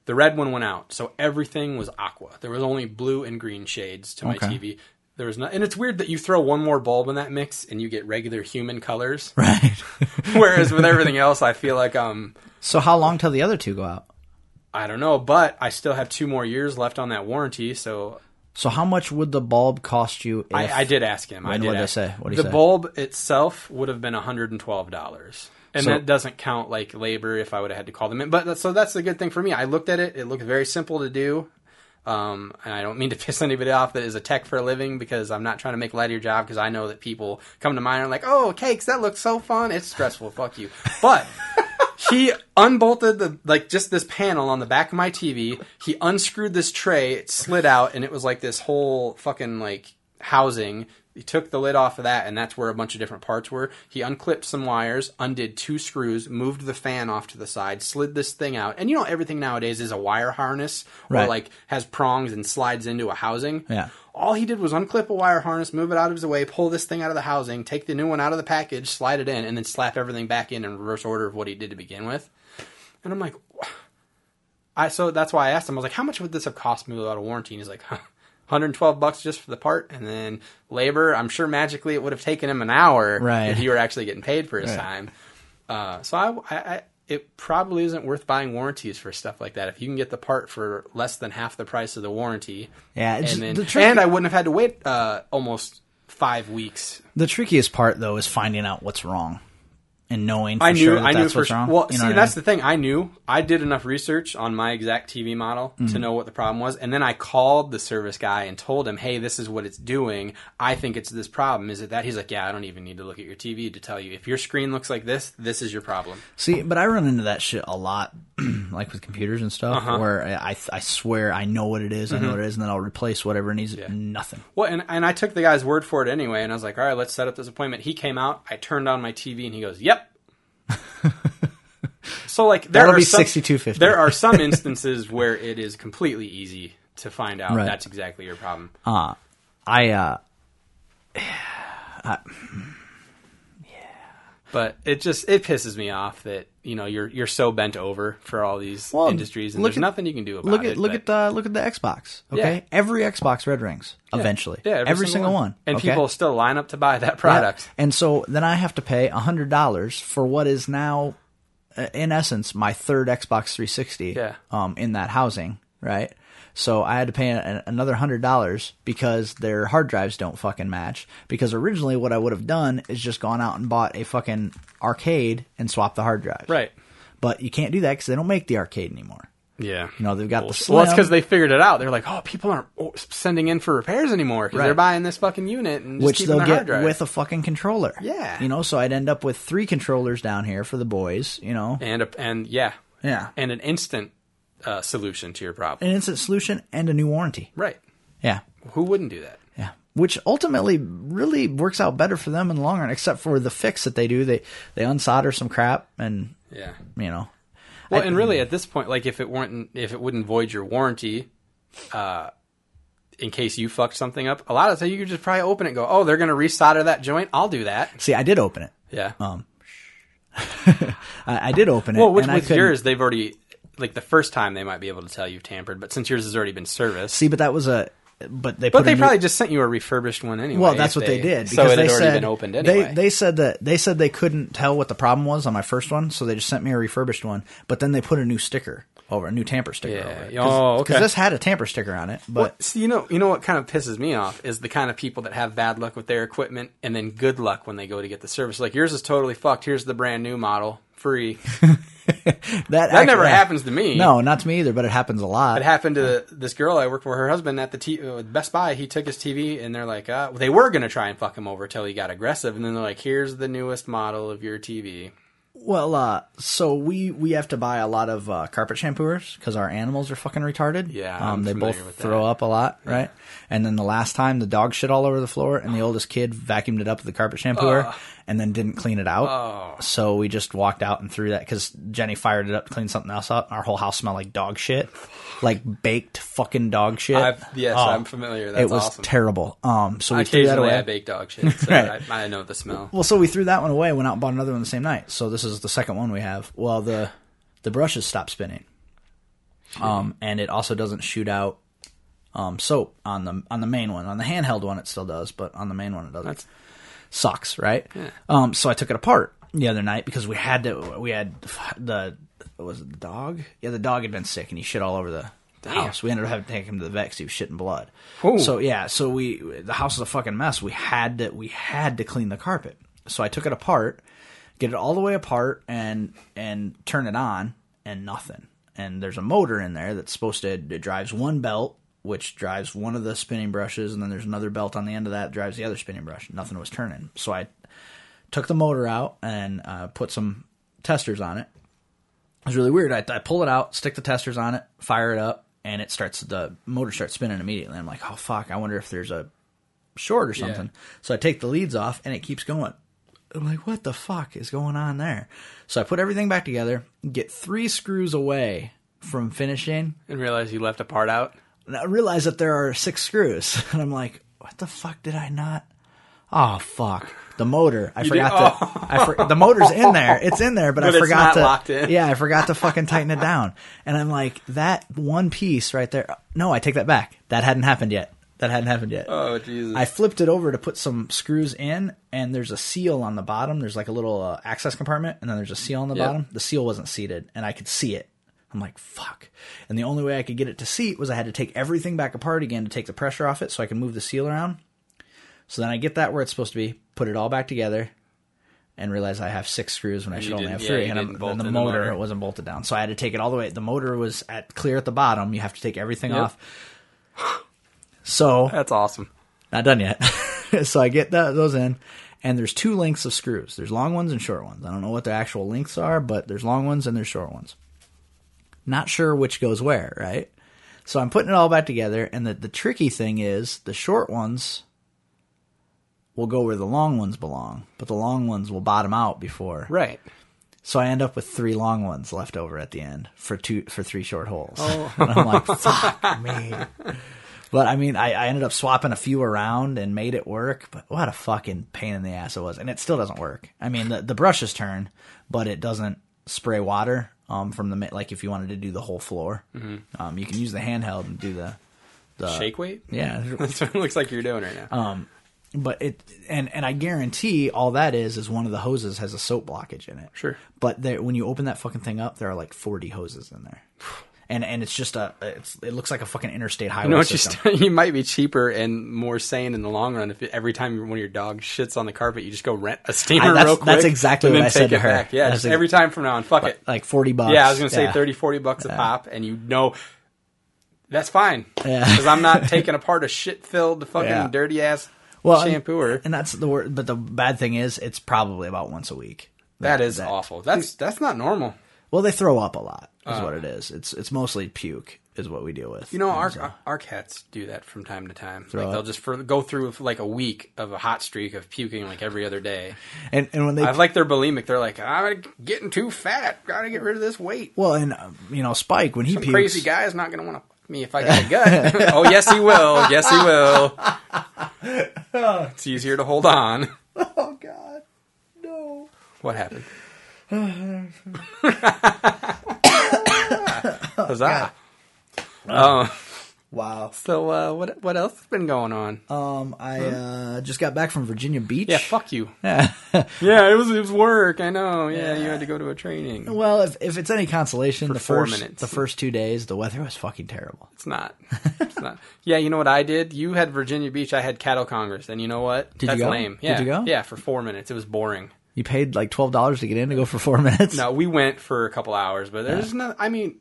The red one went out, so everything was aqua. There was only blue and green shades to my Okay. TV. There was no, and it's weird that you throw one more bulb in that mix and you get regular human colors. Right. Whereas with everything else, I feel like um, so how long till the other two go out? I don't know, but I still have two more years left on that warranty. So So how much would the bulb cost you? If, I, I did ask him. I did what'd they say? What'd he the say? bulb itself would have been one hundred and twelve dollars. And that doesn't count like labor if I would have had to call them in. But so that's the good thing for me. I looked at it; it looked very simple to do. Um, and I don't mean to piss anybody off that is a tech for a living because I'm not trying to make light of your job because I know that people come to mine and are like, "Oh, cakes, that looks so fun." It's stressful. Fuck you. But he unbolted the like just this panel on the back of my TV. He unscrewed this tray, it slid out, and it was like this whole fucking like housing. He took the lid off of that, and that's where a bunch of different parts were. He unclipped some wires, undid two screws, moved the fan off to the side, slid this thing out. And you know everything nowadays is a wire harness or Right. like has prongs and slides into a housing. Yeah. All he did was unclip a wire harness, move it out of his way, pull this thing out of the housing, take the new one out of the package, slide it in, and then slap everything back in in reverse order of what he did to begin with. And I'm like, I so that's why I asked him. I was like, how much would this have cost me without a warranty? And he's like, 112 bucks just for the part, and then labor. I'm sure magically it would have taken him an hour Right. if he were actually getting paid for his Right. time. Uh, so I, I, I, it probably isn't worth buying warranties for stuff like that. If you can get the part for less than half the price of the warranty, Yeah, and then the and I wouldn't have had to wait uh, almost five weeks. The trickiest part though is finding out what's wrong. And knowing for I knew, sure that I knew for sure. wrong. Well, You know see, I that's mean? the thing. I knew I did enough research on my exact TV model Mm-hmm. to know what the problem was, and then I called the service guy and told him, "Hey, this is what it's doing. I think it's this problem. Is it that?" He's like, "Yeah, I don't even need to look at your TV to tell you if your screen looks like this. This is your problem." See, but I run into that shit a lot, like with computers and stuff, Uh-huh. where I I swear I know what it is, I know Mm-hmm. what it is, and then I'll replace whatever needs nothing. Well, and, and I took the guy's word for it anyway, and I was like, all right, let's set up this appointment. He came out, I turned on my TV, and he goes, yep. so, like, there That'll are some, 62.50. There are some instances where it is completely easy to find out Right. that's exactly your problem. I uh, But it just it pisses me off that you know you're you're so bent over for all these Well, industries, and there's at- nothing you can do about look it. at look but- at the look at the Xbox. Okay, Yeah. every Xbox red rings eventually. yeah, every, single one, and okay? people still line up to buy that Yeah. product. And so then I have to pay hundred dollars for what is now, uh, in essence, my third Xbox 360. Yeah. Um, in that housing, right? So I had to pay a, another hundred dollars because their hard drives don't fucking match. Because originally, what I would have done is just gone out and bought a fucking arcade and swapped the hard drives. Right. But you can't do that because they don't make the arcade anymore. Yeah. You know, they've got the Well, slim. well, it's because they figured it out. They're like, oh, people aren't sending in for repairs anymore because Right. they're buying this fucking unit and just which keeping they'll get with a fucking controller. Yeah. You know, so I'd end up with three controllers down here for the boys, you know. and a, and yeah, Yeah. and an instant uh, solution to your problem. An instant solution and a new warranty. right. Yeah. Who wouldn't do that? Yeah. Which ultimately really works out better for them in the long run, except for the fix that they do. They they unsolder some crap and Yeah. you know Well, I- and really, at this point, like if it weren't, if it wouldn't void your warranty, uh, in case you fucked something up, a lot of times you could just probably open it, and go, oh, they're going to resolder that joint. I'll do that. see I did open it. Yeah. Um, I, I did open it. well, with, with yours, they've already like the first time they might be able to tell you've tampered, but since yours has already been serviced, See, but that was a but they but put they new- probably just sent you a refurbished one anyway. Well, that's if what they, did. So because it they had already said been opened anyway. They they said that they said they couldn't tell what the problem was on my first one, so they just sent me a refurbished one. But then they put a new sticker over, a new tamper sticker Yeah. over it. Oh, okay. Because this had a tamper sticker on it, but see, you know, you know what kind of pisses me off is the kind of people that have bad luck with their equipment and then good luck when they go to get the service. Like yours is totally fucked. Here's the brand new model, free. that That actually- never happens to me. No, not to me either, but it happens a lot. It happened to this girl I work for. Her husband at the T- uh, Best Buy, he took his TV, and they're like, uh, they were gonna try and fuck him over till he got aggressive, and then they're like, "Here's the newest model of your TV." Well, uh, so we we have to buy a lot of uh, carpet shampooers because our animals are fucking retarded. Yeah, um, they both throw that. up a lot, right? And then the last time, the dog shit all over the floor, and the oldest kid vacuumed it up with the carpet shampooer, and then didn't clean it out. So we just walked out and threw that because Jenny fired it up to clean something else out. Our whole house smelled like dog shit, like baked fucking dog shit. I've, yes, Oh, I'm familiar. That's it was awesome. terrible. Um, so we threw that away. I bake dog shit, so Right. I, I know the smell. Well, so we threw that one away. Went out and bought another one the same night. So this is the second one we have. Well, the the brushes stopped spinning, um, and it also doesn't shoot out um, soap on the on the main one. On the handheld one, it still does, but on the main one, it doesn't. That's- Sucks, right? Um, so I took it apart the other night because we had to. We had the was it the dog? Yeah, the dog had been sick and he shit all over the. The house. We ended up having to take him to the vet 'cause he was shitting blood. Ooh. So yeah, so we the house was a fucking mess. We had to we had to clean the carpet. So I took it apart, get it all the way apart, and and turn it on, and nothing. And there's a motor in there that's supposed to it drives one belt, which drives one of the spinning brushes, and then there's another belt on the end of that that drives the other spinning brush. Nothing was turning. So I took the motor out and uh, put some testers on it. Was really weird. I, I pull it out, stick the testers on it, fire it up, and it starts. The motor starts spinning immediately. I'm like, oh fuck! I wonder if there's a short or something. So I take the leads off, and it keeps going. I'm like, what the fuck is going on there? So I put everything back together, get three screws away from finishing, And realize you left a part out. and I realize that there are six screws, and I'm like, what the fuck did I not? Oh fuck! The motor. I forgot did- to. I for, the motor's in there. It's in there, but, But I it's forgot not to. locked in. Yeah, I forgot to fucking tighten it down. And I'm like, that one piece right there. No, I take that back. That hadn't happened yet. That hadn't happened yet. Oh Jesus! I flipped it over to put some screws in, and there's a seal on the bottom. There's like a little uh, access compartment, and then there's a seal on the Yep. bottom. The seal wasn't seated, and I could see it. I'm like, fuck. And the only way I could get it to seat was I had to take everything back apart again to take the pressure off it so I can move the seal around. So then I get that where it's supposed to be, put it all back together, and realize I have six screws when I should only have didn't- three. yeah, and, and the motor, motor. wasn't bolted down, so I had to take it all the way. The motor was at clear at the bottom. You have to take everything Yep. off. So That's awesome. not done yet. so I get that, those in, and there's two lengths of screws. There's long ones and short ones. I don't know what the actual lengths are, but there's long ones and there's short ones. Not sure which goes where, right? So I'm putting it all back together, and the, the tricky thing is the short ones will go where the long ones belong, but the long ones will bottom out before. Right. So I end up with three long ones left over at the end for two for three short holes. and I'm like, fuck me. But I mean, I, I ended up swapping a few around and made it work. But what a fucking pain in the ass it was, and it still doesn't work. I mean, the the brushes turn, but it doesn't spray water. Um, from the like if you wanted to do the whole floor, um, you can use the handheld and do the the Shake weight? Yeah, That's what it looks like you're doing right now. But it and and I guarantee all that is is one of the hoses has a soap blockage in it. Sure. But there, when you open that fucking thing up, there are like forty hoses in there, and and it's just a it's it looks like a fucking interstate highway you know what you, st- you might be cheaper and more sane in the long run if every time one of your dogs shits on the carpet, you just go rent a steamer I- that's- real quick. that's exactly what I said to her. Back. Yeah, That's just every time from now on, fuck it. like forty bucks. Yeah, I was gonna say Yeah. 30, 40 bucks a pop, and you know that's fine Yeah. because I'm not taking apart a shit filled fucking Yeah. dirty ass Well, shampooer. and that's the word. But the bad thing is, it's probably about once a week. that is that- awful. That's that's not normal. Well, they throw up a lot. Is what it is. It's it's mostly puke. Is what we deal with. Uh. You know, our, so- our our cats do that from time to time. Throw like they'll just for, go through like a week of a hot streak of puking like every other day. and and when they I like they're bulimic. They're like, I'm getting too fat. Gotta get rid of this weight. well, and um, you know, Spike when he Some pukes, crazy guy is not gonna want to fuck me if I got a gut. oh yes, he will. Yes, he will. it's easier to hold on. Oh God, no. What happened? Huzzah! Oh, Wow. so uh, what what else has been going on? Um, I uh, just got back from Virginia Beach. yeah, fuck you. Yeah. Yeah, it was it was work. I know. Yeah, you had to go to a training. well, if, if it's any consolation, the four first minutes. the first two days the weather was fucking terrible. It's not. It's not. Yeah, you know what I did? You had Virginia Beach. I had Cattle Congress, and you know what? Did you go? lame. Did Yeah. you go? Yeah, for four minutes. It was boring. You paid like twelve dollars to get in to go for four minutes. No, we went for a couple hours, but there's no. I mean,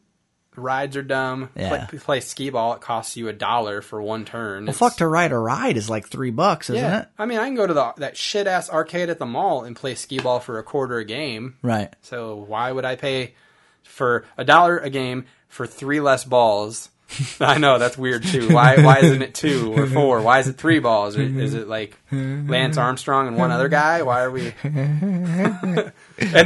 rides are dumb. Yeah. Play, play skee ball. It costs you a dollar for one turn. Well, fuck to ride a ride is like three bucks, isn't yeah. it? I mean, I can go to the that shit ass arcade at the mall and play skee ball for a quarter a game. Right. So why would I pay for a dollar a game for three less balls? I know that's weird too. Why why isn't it two or four? Why is it three balls? Or Is it like Lance Armstrong and one other guy? Why are we? and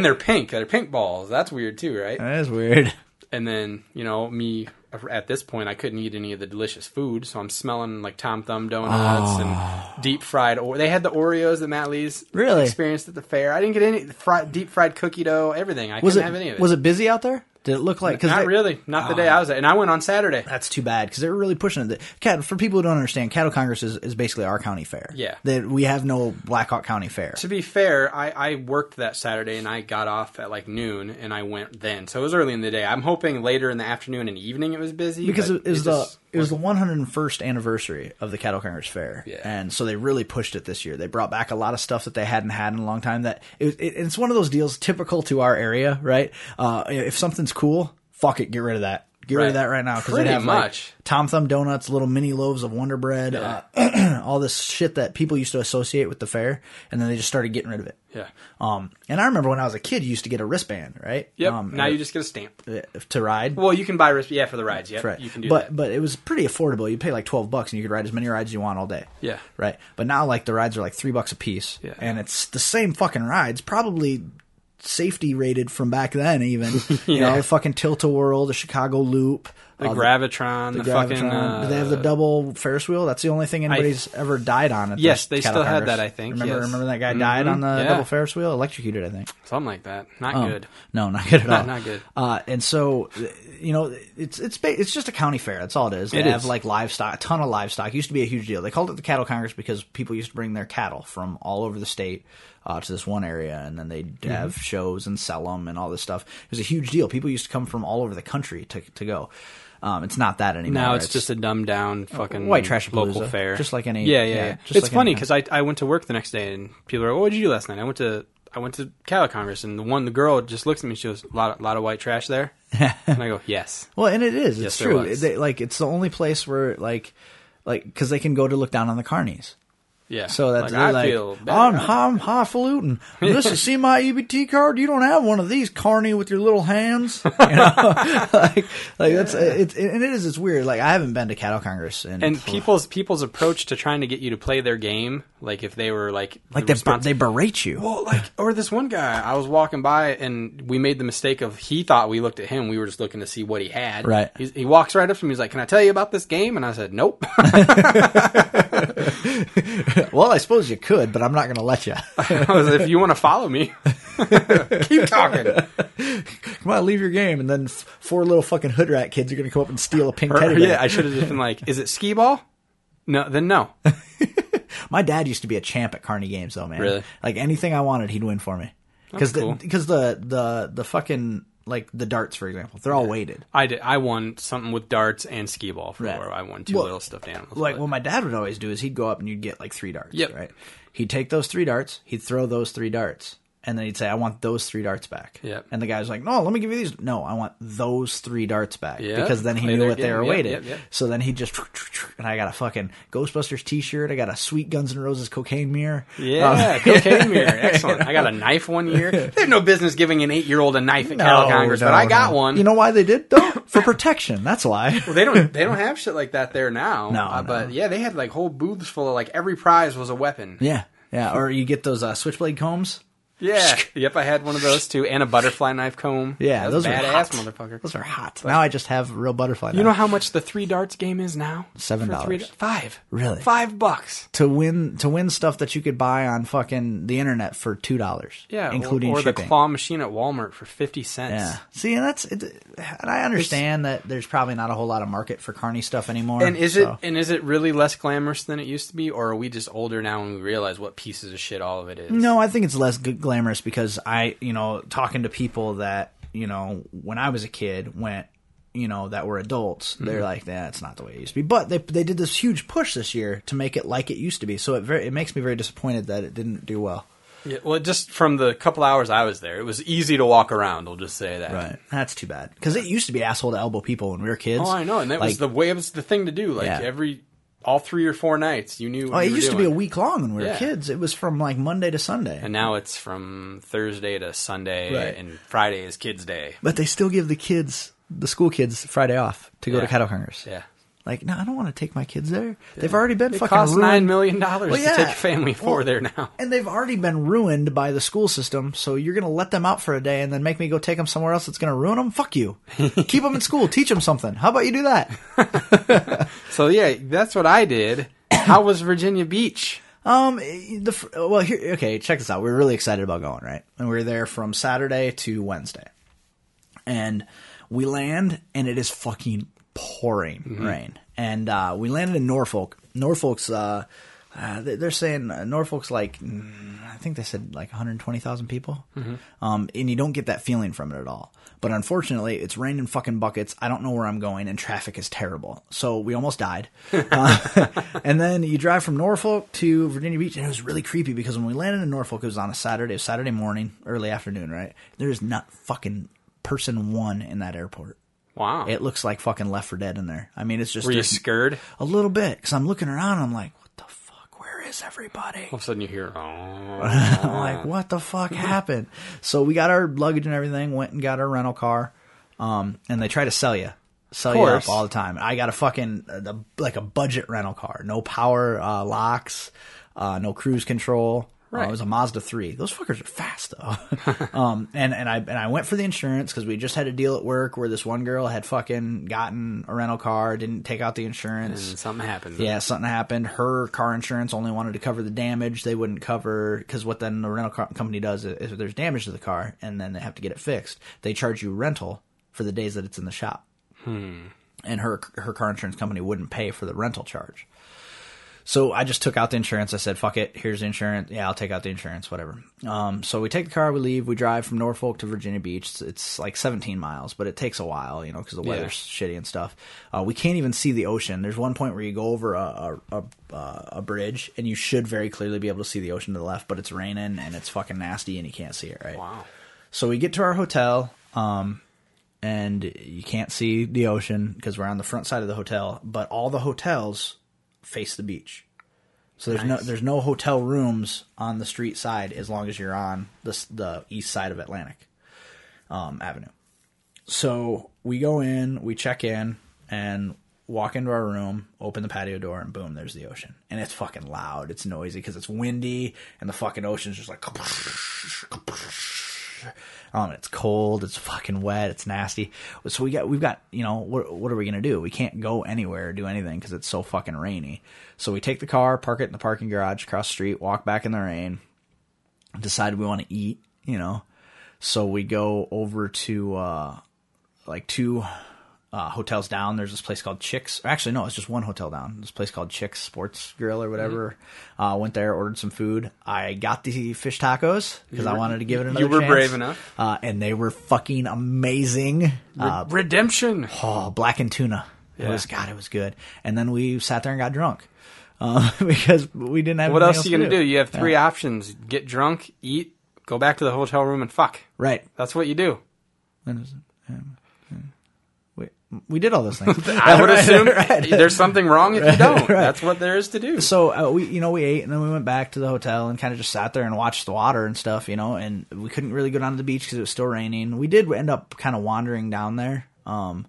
they're pink. They're pink balls. That's weird too, right? That is weird. And then you know me at this point, I couldn't eat any of the delicious food, so I'm smelling like Tom Thumb donuts and ah. deep fried. Or they had the Oreos that Matt Lee's Really? experienced at the fair. I didn't get any fried, deep fried cookie dough, everything. I Was couldn't it have any of it. was it busy out there? Did it look like? Cause Not they- really. Not the day I was there. And I went on Saturday. That's too bad because they're really pushing it. The- Cat, for people who don't understand, Cattle Congress is, is basically our county fair. Yeah. that we have no Black Hawk County Fair. To be fair, I, I worked that Saturday and I got off at like noon and I went then. So it was early in the day. I'm hoping later in the afternoon and evening it was busy. because it was the it was the 101st anniversary of the Cattle Congress Fair, Yeah. and so they really pushed it this year. They brought back a lot of stuff that they hadn't had in a long time. That it, it, it's one of those deals typical to our area, right? Uh, if something's cool, fuck it, get rid of that. Get rid of that right now because they have like, much. Tom Thumb donuts, little mini loaves of Wonder Bread, uh, all this shit that people used to associate with the fair, and then they just started getting rid of it. Yeah. Um, and I remember when I was a kid, you used to get a wristband, right? Yep. Um, now you just get a stamp. to ride. Well, you can buy wrist. Yeah, for the rides. Yep. Right. You can do but that. but it was pretty affordable. You pay like twelve bucks and you could ride as many rides as you want all day. Yeah. Right. But now like the rides are like three bucks a piece. Yeah. And it's the same fucking rides, probably safety rated from back then even. You know, the fucking Tilt a Whirl, the Chicago Loop. The uh, Gravitron, the, the fucking. Gravitron. Uh, Do they have the double Ferris wheel? That's the only thing anybody's ever died on. At Yes, the they still had that, I think, Remember, yes. remember that guy died on the yeah. double Ferris wheel, electrocuted. I think. something like that. Not Oh, good. No, not good at all. not good. Uh, and so, you know, it's it's it's just a county fair. That's all it is. They It have is. like livestock, a ton of livestock. It used to be a huge deal. They called it the Cattle Congress because people used to bring their cattle from all over the state uh, to this one area, and then they'd Mm-hmm. have shows and sell them and all this stuff. It was a huge deal. People used to come from all over the country to to go. Um, it's not that anymore. Now it's, just a dumbed down fucking white trash local fair, just like any- Yeah, yeah. yeah, yeah. It's like funny because I I went to work the next day and people are, like, "What did you do last night?" I went to I went to Cattle Congress, and the one the girl just looks at me. She goes, "A lot, of, lot of white trash there," and I go, "Yes." Well, and it is. It's Yes, there true. They, like it's the only place where like like because they can go to look down on the carnies. Yeah. So that's like, like. I'm, I'm highfalutin. Listen, see my EBT card? You don't have one of these, Carney, with your little hands. You know? like, like that's it's and it is. It's weird. Like I haven't been to Cattle Congress and and people's people's approach to trying to get you to play their game, like if they were like like the they they berate you. Well, like, or this one guy, I was walking by and we made the mistake of he thought we looked at him. We were just looking to see what he had. Right. He's, he walks right up to me. And he's like, "Can I tell you about this game?" And I said, "Nope." Well, I suppose you could, but I'm not going to let you. I was, if you want to follow me, keep talking. Come on, leave your game, and then f- four little fucking hood rat kids are going to come up and steal a pink Or- teddy bear. yeah, I should have just been like, "Is it skee ball?" No, then no. My dad used to be a champ at Carney games, though, man. Really? Like anything I wanted, he'd win for me. Because the, because the the the fucking like the darts, for example, they're all weighted. I did. I won something with darts and skee ball for Right. where I won two Well, little stuffed animals. Like but- what my dad would always do is he'd go up and you'd get like three darts. Yep. Right. He'd take those three darts. He'd throw those three darts. And then he'd say, "I want those three darts back." Yep. And the guy's like, "No, let me give you these." No, I want those three darts back Yep. because then he Play knew what they game. were Yep, weighted. yep. So then he just and I got a fucking Ghostbusters T-shirt. I got a sweet Guns N' Roses cocaine mirror. Yeah, cocaine mirror. Excellent. I got a knife one year. They have no business giving an eight year old a knife at Cattle Congress, but I got no. one. You know why they did though? For protection. That's why. Well, they don't they don't have shit like that there now. No, Uh, no. but yeah, they had like whole booths full of like every prize was a weapon. Yeah. Yeah. Or you get those uh, switchblade combs. Yeah. yep, I had one of those too, and a butterfly knife comb. Yeah, That was those are badass, hot. motherfucker. Those are hot. Now I just have real butterfly. Knives. You know how much the three darts game is now? Seven For three- dollars. Five. Really? Five bucks. to win to win stuff that you could buy on fucking the internet for two dollars. Yeah, including or, or the claw machine at Walmart for fifty cents. yeah, see, and that's it, and I understand that there's probably not a whole lot of market for carny stuff anymore. And is so- it and is it really less glamorous than it used to be, or are we just older now and we realize what pieces of shit all of it is? No, I think it's less g- glamorous because I, you know, talking to people that you know when I was a kid went, you know, that were adults, Mm-hmm. they're like, that's not the way it used to be. But they they did this huge push this year to make it like it used to be. So it very it makes me very disappointed that it didn't do well. Yeah, well, just from the couple hours I was there, it was easy to walk around. I'll just say that. Right, that's too bad because it used to be asshole to elbow people when we were kids. Oh, I know, and that was the way it was the thing to do. Like Yeah. every all three or four nights, you knew. Oh, it used to be a week long when we were Yeah. kids. It was from like Monday to Sunday. and now it's from Thursday to Sunday, Right. and Friday is Kids Day. but they still give the kids, the school kids, Friday off to go to Yeah. Cattle Congress. Yeah, Like, no, I don't want to take my kids there. They've already been it fucking costs ruined. nine million dollars Well, to yeah. take your family four there now. And they've already been ruined by the school system. So you're going to let them out for a day and then make me go take them somewhere else that's going to ruin them? Fuck you. Keep them in school. Teach them something. How about you do that? So yeah, that's what I did. How was Virginia Beach? Um, the well, here, okay, check this out. We were really excited about going, right? And we were there from Saturday to Wednesday, and we land, and it is fucking pouring rain. And uh, we landed in Norfolk. Norfolk's, uh, uh, they- they're saying uh, Norfolk's like, mm, I think they said like 120,000 people. Um, and you don't get that feeling from it at all. But unfortunately, it's raining fucking buckets. I don't know where I'm going, and traffic is terrible. So we almost died. Uh, and then you drive from Norfolk to Virginia Beach, and it was really creepy because when we landed in Norfolk, it was on a Saturday, it was Saturday morning, early afternoon, right? There's not fucking person one in that airport. Wow, It looks like fucking Left 4 Dead in there. I mean, it's just were you scared? a little bit because I'm looking around. And I'm like, what the fuck? Where is everybody? All of a sudden you hear, oh, I'm like, what the fuck happened? So we got our luggage and everything, went and got our rental car, um, and they try to sell you, sell you up all the time. I got a fucking uh, like a budget rental car, no power uh, locks, uh, no cruise control. Uh, it was a Mazda three. Those fuckers are fast though. um, and and I and I went for the insurance because we just had a deal at work where this one girl had fucking gotten a rental car, didn't take out the insurance. and something happened. Yeah, something happened. Her car insurance only wanted to cover the damage. They wouldn't cover because what then the rental car company does is if there's damage to the car and then they have to get it fixed, they charge you rental for the days that it's in the shop. And her her car insurance company wouldn't pay for the rental charge. So I just took out the insurance. I said, "Fuck it, here's the insurance. Yeah, I'll take out the insurance, whatever." Um, so we take the car, we leave, we drive from Norfolk to Virginia Beach. It's, it's like 17 miles, but it takes a while, you know, because the weather's shitty and stuff. Uh, we can't even see the ocean. There's one point where you go over a a, a, a bridge, and you should very clearly be able to see the ocean to the left, but it's raining and it's fucking nasty, and you can't see it. Right? Wow. So we get to our hotel, um, and you can't see the ocean because we're on the front side of the hotel. But all the hotels face the beach, so there's no there's no hotel rooms on the street side as long as you're on the the east side of Atlantic um, Avenue. So we go in, we check in, and walk into our room, open the patio door, and boom, there's the ocean. And it's fucking loud. It's noisy because it's windy, and the fucking ocean's just like. Um, it's cold. It's fucking wet. It's nasty. So we got we've got you know what what are we gonna do? We can't go anywhere or do anything because it's so fucking rainy. So we take the car, park it in the parking garage across the street, walk back in the rain, decide we want to eat. You know, so we go over to uh, like two uh, hotels down. There's this place called Chicks. Actually, no, it's just one hotel down. This place called Chicks Sports Grill or whatever. Uh, went there, ordered some food. I got the fish tacos because I wanted to give it another. you were chance. brave enough. uh, and they were fucking amazing. Uh, Redemption. oh, blackened tuna. It Yeah. was God. It was good. And then we sat there and got drunk uh, because we didn't have. What anything else are you to gonna do? You have three options: get drunk, eat, go back to the hotel room, and fuck. Right. That's what you do. We, did all those things. I would Right, assume right. there's something wrong if you don't. That's what there is to do. so uh, we you know we ate and then we went back to the hotel and kind of just sat there and watched the water and stuff you know and we couldn't really go down to the beach because it was still raining we did end up kind of wandering down there um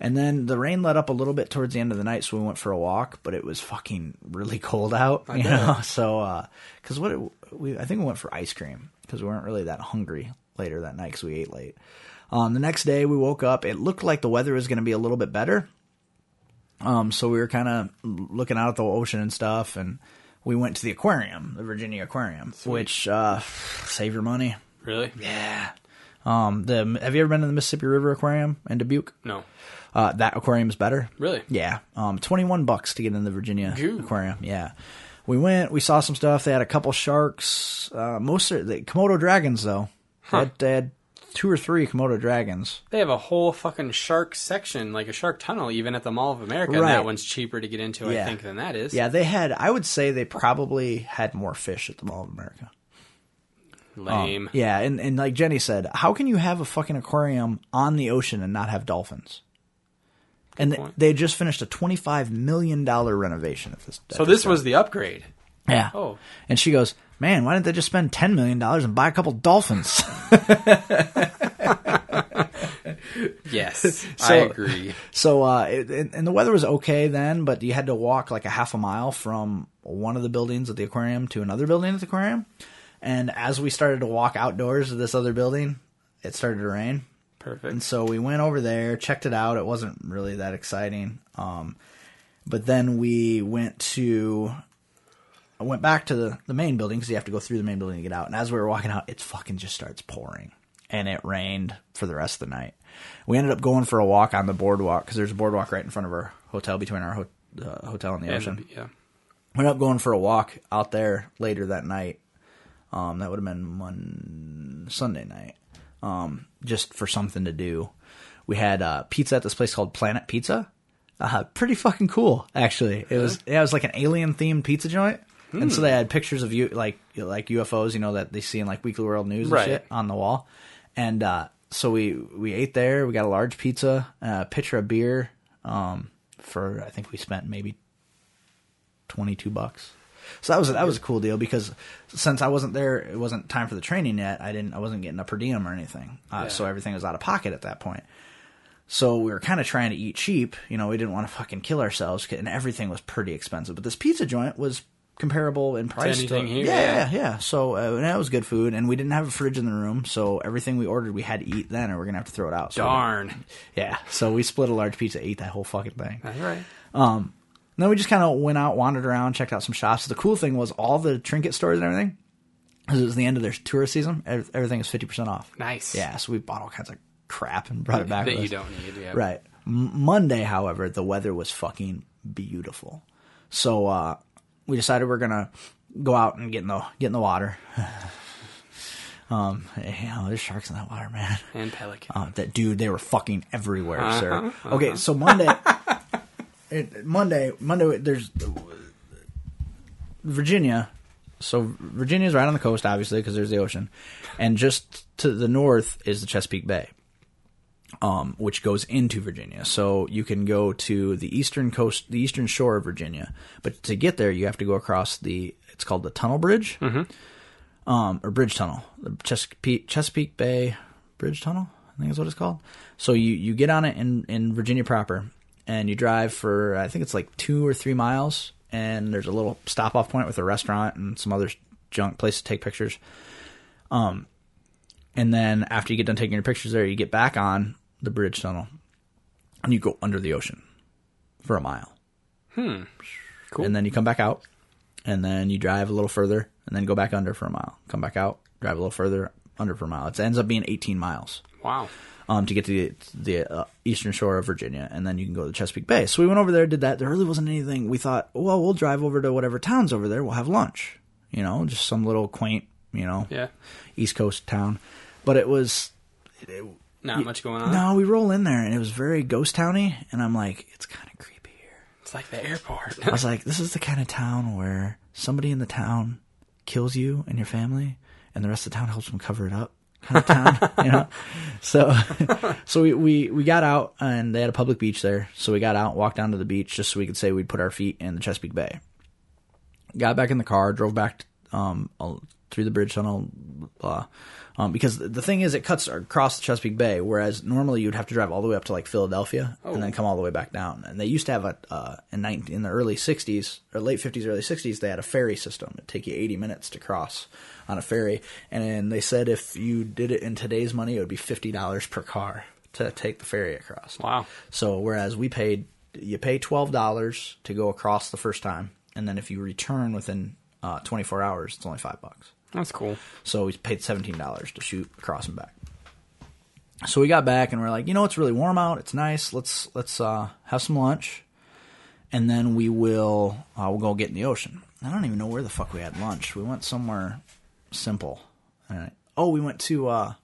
and then the rain let up a little bit towards the end of the night so we went for a walk but it was fucking really cold out you know so uh because what it, we i think we went for ice cream because we weren't really that hungry later that night because we ate late um the next day we woke up it looked like the weather was going to be a little bit better um, so we were kind of looking out at the ocean and stuff, and we went to the aquarium, the Virginia Aquarium, which uh, save your money. Really? Yeah. Um, the have you ever been to the Mississippi River Aquarium in Dubuque? No. Uh, that aquarium is better. Really? Yeah. Um, twenty one bucks to get in the Virginia Goo. Aquarium. Yeah. We went. We saw some stuff. They had a couple sharks. Uh, most of the Komodo dragons, though. They, had, they had two or three Komodo dragons. They have a whole fucking shark section, like a shark tunnel, even at the Mall of America. And that one's cheaper to get into, I think, than that is. Yeah, they had. I would say they probably had more fish at the Mall of America. Lame. Um, yeah, and, and like Jenny said, how can you have a fucking aquarium on the ocean and not have dolphins? and they, point. they just finished a twenty-five million dollar renovation of this. So this was the upgrade. yeah. Oh. and she goes, "Man, why didn't they just spend ten million dollars and buy a couple dolphins?" Yes, I agree. so, uh, it, and and the weather was okay then, but you had to walk like a half a mile from one of the buildings at the aquarium to another building at the aquarium. And as we started to walk outdoors of this other building, it started to rain. Perfect. And so we went over there, checked it out. It wasn't really that exciting. Um, but then we went to, I went back to the, the main building because you have to go through the main building to get out. And as we were walking out, it fucking just starts pouring. And it rained for the rest of the night. We ended up going for a walk on the boardwalk because there's a boardwalk right in front of our hotel between our ho- uh, hotel and the ocean And, yeah. we ended up going for a walk out there later that night. Um, that would have been Mon- Sunday night. Um, just for something to do. We had uh, pizza at this place called Planet Pizza. Uh, pretty fucking cool, actually. It was yeah, it was like an alien themed pizza joint, and so they had pictures of you like like UFOs, you know, that they see in like Weekly World News and Right. shit on the wall. And uh, so we we ate there. We got a large pizza, a pitcher of beer. Um, for I think we spent maybe 22 bucks. So that was that was a cool deal because since I wasn't there, it wasn't time for the training yet. I didn't I wasn't getting a per diem or anything, uh, Yeah. so everything was out of pocket at that point. So we were kind of trying to eat cheap. You know, we didn't want to fucking kill ourselves, and everything was pretty expensive. But this pizza joint was comparable in price. anything here, yeah, yeah. yeah. So uh, and that was good food, and we didn't have a fridge in the room, so everything we ordered we had to eat then, or we're gonna have to throw it out. So Darn. yeah. So we split a large pizza, ate that whole fucking thing. That's right. And then we just kind of went out, wandered around, checked out some shops. The cool thing was all the trinket stores and everything, because it was the end of their tourist season, everything is 50% off. Nice. Yeah, so we bought all kinds of crap and brought it back. that with you us. don't need. Yeah. Right. M- Monday, however, the weather was fucking beautiful. So uh, we decided we're gonna go out and get in the get in the water. um, you know, there's sharks in that water, man. And pelican. Uh, that dude, they were fucking everywhere, Uh-huh, sir. Okay, so Monday, it, Monday, Monday, there's Virginia. So Virginia's right on the coast, obviously, because there's the ocean, and just to the north is the Chesapeake Bay, um, which goes into Virginia. So you can go to the eastern coast, the eastern shore of Virginia, but to get there, you have to go across the. It's called the Tunnel Bridge, um, or Bridge Tunnel, the Chesapeake, Chesapeake Bay Bridge Tunnel. I think is what it's called. So you you get on it in in Virginia proper, and you drive for I think it's like two or three miles, and there's a little stop off point with a restaurant and some other junk place to take pictures. Um, and then after you get done taking your pictures there, you get back on the bridge tunnel, and you go under the ocean for a mile. Hmm. Cool. And then you come back out, and then you drive a little further, and then go back under for a mile. Come back out, drive a little further, under for a mile. It ends up being 18 miles Wow. um, to get to the, the uh, eastern shore of Virginia, and then you can go to the Chesapeake Bay. So we went over there, did that. There really wasn't anything. We thought, well, we'll drive over to whatever town's over there. We'll have lunch. You know, just some little quaint, you know, Yeah. East Coast town. But it was Not much going on. no. We roll in there, and it was very ghost towny, and I'm like, it's kind of creepy here. It's like the airport. I was like, this is the kind of town where somebody in the town kills you and your family, and the rest of the town helps them cover it up. Kind of town, you know. So, so we, we we got out, and they had a public beach there. So we got out, walked down to the beach, just so we could say we'd put our feet in the Chesapeake Bay. Got back in the car, drove back um through the bridge tunnel, blah. Um, because the thing is, it cuts across the Chesapeake Bay, whereas normally you'd have to drive all the way up to like Philadelphia and then come all the way back down. And they used to have a uh, in, 19, in the early '60s or late '50s, early '60s, they had a ferry system. It'd take you 80 minutes to cross on a ferry, and they said if you did it in today's money, it would be fifty dollars per car to take the ferry across. Wow. So whereas we paid, you pay twelve dollars to go across the first time, and then if you return within uh, 24 hours, it's only five bucks. That's cool. So we paid seventeen dollars to shoot across and back. So we got back and we're like, you know, it's really warm out. It's nice. Let's let's uh, have some lunch, and then we will uh, we'll go get in the ocean. I don't even know where the fuck we had lunch. We went somewhere simple. All right. Oh, we went to uh,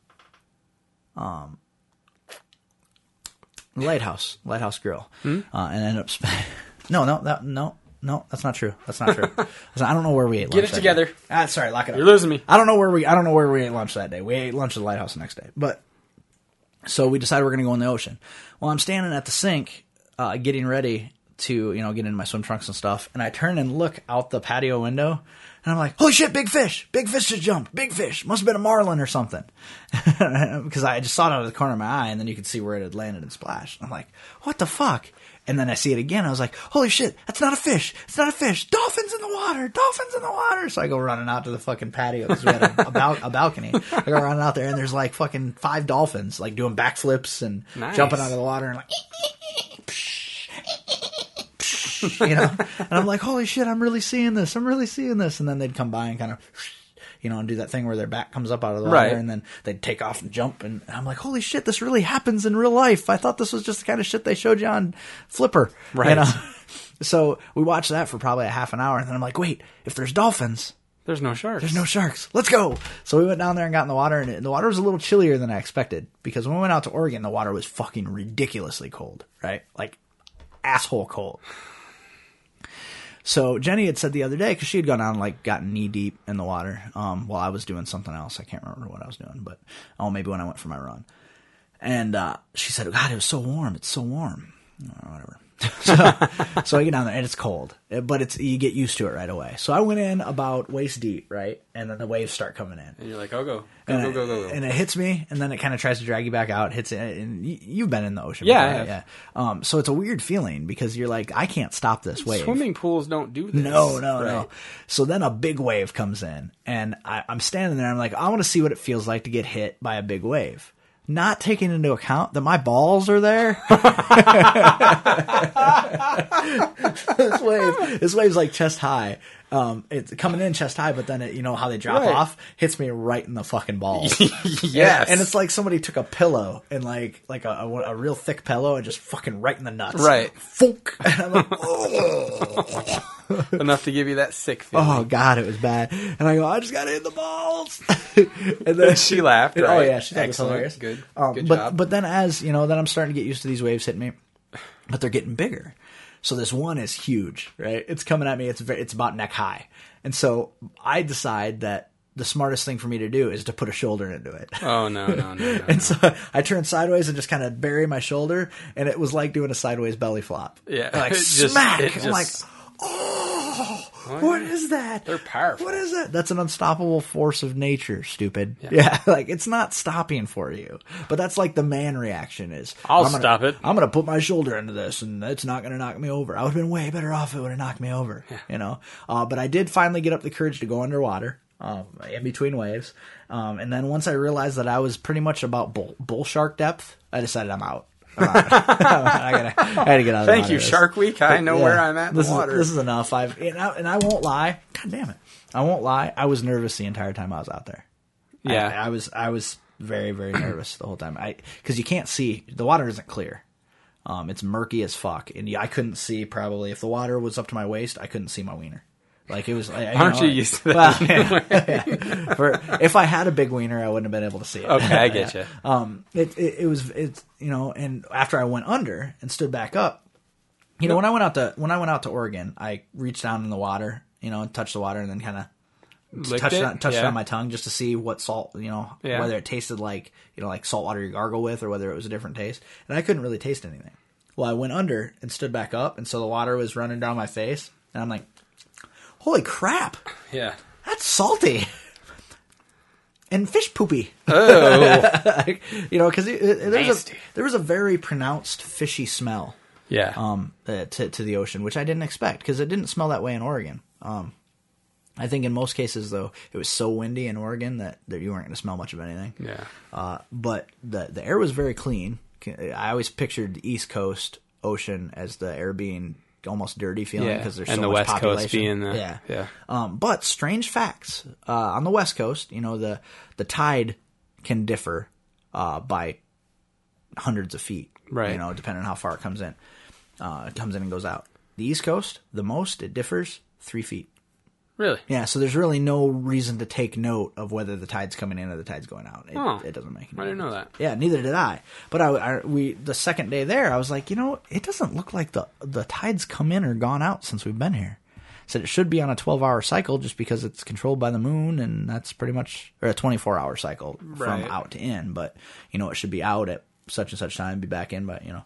um, Lighthouse Lighthouse Grill, uh, and ended up spending. no, no, that, no. No, that's not true. That's not true. I don't know where we ate. Lunch. Get lunch it that together. day. Ah, sorry, lock it up. You're losing me. I don't know where we I don't know where we ate lunch that day. We ate lunch at the lighthouse the next day. But so we decided we're going to go in the ocean. Well, I'm standing at the sink, uh, getting ready to you know get into my swim trunks and stuff, and I turn and look out the patio window, and I'm like, "Holy shit! Big fish! Big fish just jumped! Big fish! Must have been a marlin or something." Because I just saw it out of the corner of my eye, and then you could see where it had landed and splashed. I'm like, "What the fuck?" And then I see it again. I was like, "Holy shit! That's not a fish! It's not a fish! Dolphins in the water! Dolphins in the water!" So I go running out to the fucking patio because we had a, a, bal- a balcony. I go running out there, and there's like fucking five dolphins, like doing backflips and Nice. jumping out of the water, and like, you know. And I'm like, "Holy shit! I'm really seeing this! I'm really seeing this!" And then they'd come by and kind of. You know, and do that thing where their back comes up out of the water, Right. and then they'd take off and jump. And I'm like, "Holy shit! This really happens in real life." I thought this was just the kind of shit they showed you on Flipper, You Right. know? So we watched that for probably a half an hour, and then I'm like, "Wait, if there's dolphins, There's no sharks. there's no sharks. Let's go. So we went down there and got in the water, and the water was a little chillier than I expected because when we went out to Oregon, the water was fucking ridiculously cold, right? Like asshole cold. So Jenny had said the other day because she had gone out and like gotten knee deep in the water um, while I was doing something else. I can't remember what I was doing, but oh, maybe when I went for my run. And uh, she said, "God, it was so warm. It's so warm." Or whatever. So, so I get down there and it's cold, Uh, but it's you get used to it right away. So I went in about waist deep, right, and then the waves start coming in, And you're like, oh, go. Go, and, go, it, go, go, go. and it hits me, and then it kind of tries to drag you back out. Hits it, and you've been in the ocean, Yeah, before, yeah. Um, so it's a weird feeling because you're like, I can't stop this wave. Swimming pools don't do this. No, no, no. So then a big wave comes in, and I, I'm standing there. I'm like, I want to see what it feels like to get hit by a big wave. Not taking into account that my balls are there. this wave, this wave's like chest high, Um, it's coming in chest high, but then it, you know how they drop Right. off, hits me right in the fucking balls. yes. and it's like somebody took a pillow and like like a, a, a real thick pillow and just fucking right in the nuts. Right. Funk. And I'm like, oh. enough to give you that sick feeling. Oh god, it was bad. And I go, I just got hit in the balls. and then She laughed, and- Oh yeah, she thought it was hilarious. Good. Um, Good but job. but then as you know, then I'm starting to get used to these waves hitting me, but they're getting bigger. So this one is huge, right? It's coming at me. It's very, it's about neck high, and so I decide that the smartest thing for me to do is to put a shoulder into it. Oh no no no no. And so I turned sideways and just kind of bury my shoulder, and it was like doing a sideways belly flop. Yeah. like It just- smack. it I'm like, just- oh, what is that? They're powerful. What is that? That's an unstoppable force of nature. Stupid. Yeah. like it's not stopping for you, but that's like the man reaction is. I'll I'm gonna- stop it. I'm gonna put my shoulder into this, and it's not gonna knock me over. I would have been way better off if it would have knocked me over. You know. Uh, but I did finally get up the courage to go underwater. Um, in between waves, um, and then once I realized that I was pretty much about bull, bull shark depth, I decided I'm out. I, gotta, I to get out of Thank you, Shark Week. I know yeah. where I'm at in the this water. Is, this is enough. I've and I, and I won't lie. God damn it, I won't lie. I was nervous the entire time I was out there. I- Yeah. I, was. I was very very nervous the whole time. I because you can't see the water isn't clear. Um, it's murky as fuck, and I couldn't see probably if the water was up to my waist, I couldn't see my wiener. Like it was. I, Aren't know, you used to that? Well, yeah, yeah. For, if I had a big wiener, I wouldn't have been able to see it. okay, I get you. Um, it, it, it was, it's, you know, and after I went under and stood back up, you know, when I went out to, when I went out to Oregon, I reached down in the water, you know, and touched the water and then kind of touched it? on, touched it on my tongue just to see what salt, you know, Yeah. whether it tasted like, you know, like salt water you gargle with or whether it was a different taste. And I couldn't really taste anything. Well, I went under and stood back up. And so the water was running down my face. And I'm like, holy crap, Yeah. that's salty. And fish poopy. Oh. you know, because there's a, there was a very pronounced fishy smell yeah. um, uh, to to the ocean, which I didn't expect because it didn't smell that way in Oregon. Um, I think in most cases, though, it was so windy in Oregon that, that you weren't going to smell much of anything. yeah. Uh, but the the air was very clean. I always pictured the East Coast ocean as the air being almost dirty feeling Yeah, because there's and so the much West Coast population. being the- yeah, yeah. Um, but strange facts uh, on the West Coast, you know the the tide can differ uh, by hundreds of feet, Right. You know, depending on how far it comes in. Uh, it comes in and goes out. The East Coast, the most it differs three feet. Really? Yeah, so there's really no reason to take note of whether the tide's coming in or the tide's going out. It, Huh. it doesn't make. Any I didn't know that. Yeah, neither did I. But I, I- we the second day there, I was like, you know, it doesn't look like the the tide's come in or gone out since we've been here. Said it should be on a 12 hour cycle just because it's controlled by the moon, and that's pretty much or a 24 hour cycle Right. from out to in. But you know, it should be out at such and such time, be back in, but you know.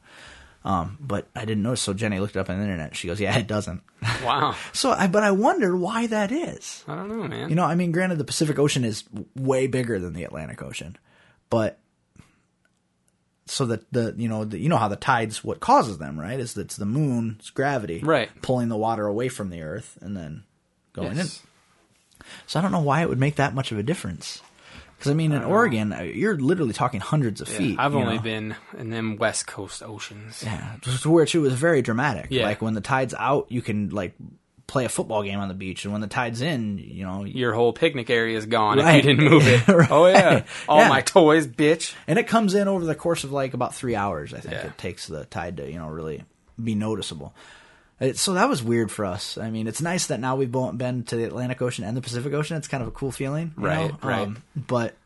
Um, but I didn't notice, so Jenny looked it up on the internet. She goes, "Yeah, it doesn't." Wow. so, I but I wonder why that is. I don't know, man. You know, I mean, granted, the Pacific Ocean is way bigger than the Atlantic Ocean, but so that the you know the, you know how the tides what causes them right is that it's the moon's gravity Right. pulling the water away from the Earth and then going Yes. in. So I don't know why it would make that much of a difference. Because I mean, in Oregon, uh, you're literally talking hundreds of Yeah, feet. I've only know? been in them West Coast oceans. Yeah, to which it was very dramatic. Yeah. Like when the tide's out, you can like play a football game on the beach, and when the tide's in, you know, Your whole picnic area is gone if you didn't move it. Right. Oh yeah, all Yeah. my toys, bitch. and it comes in over the course of like about three hours. I think Yeah. it takes the tide to you know really be noticeable. It, so that was weird for us. I mean, it's nice that now we've both been to the Atlantic Ocean and the Pacific Ocean. It's kind of a cool feeling, you Right, know? right. Um, but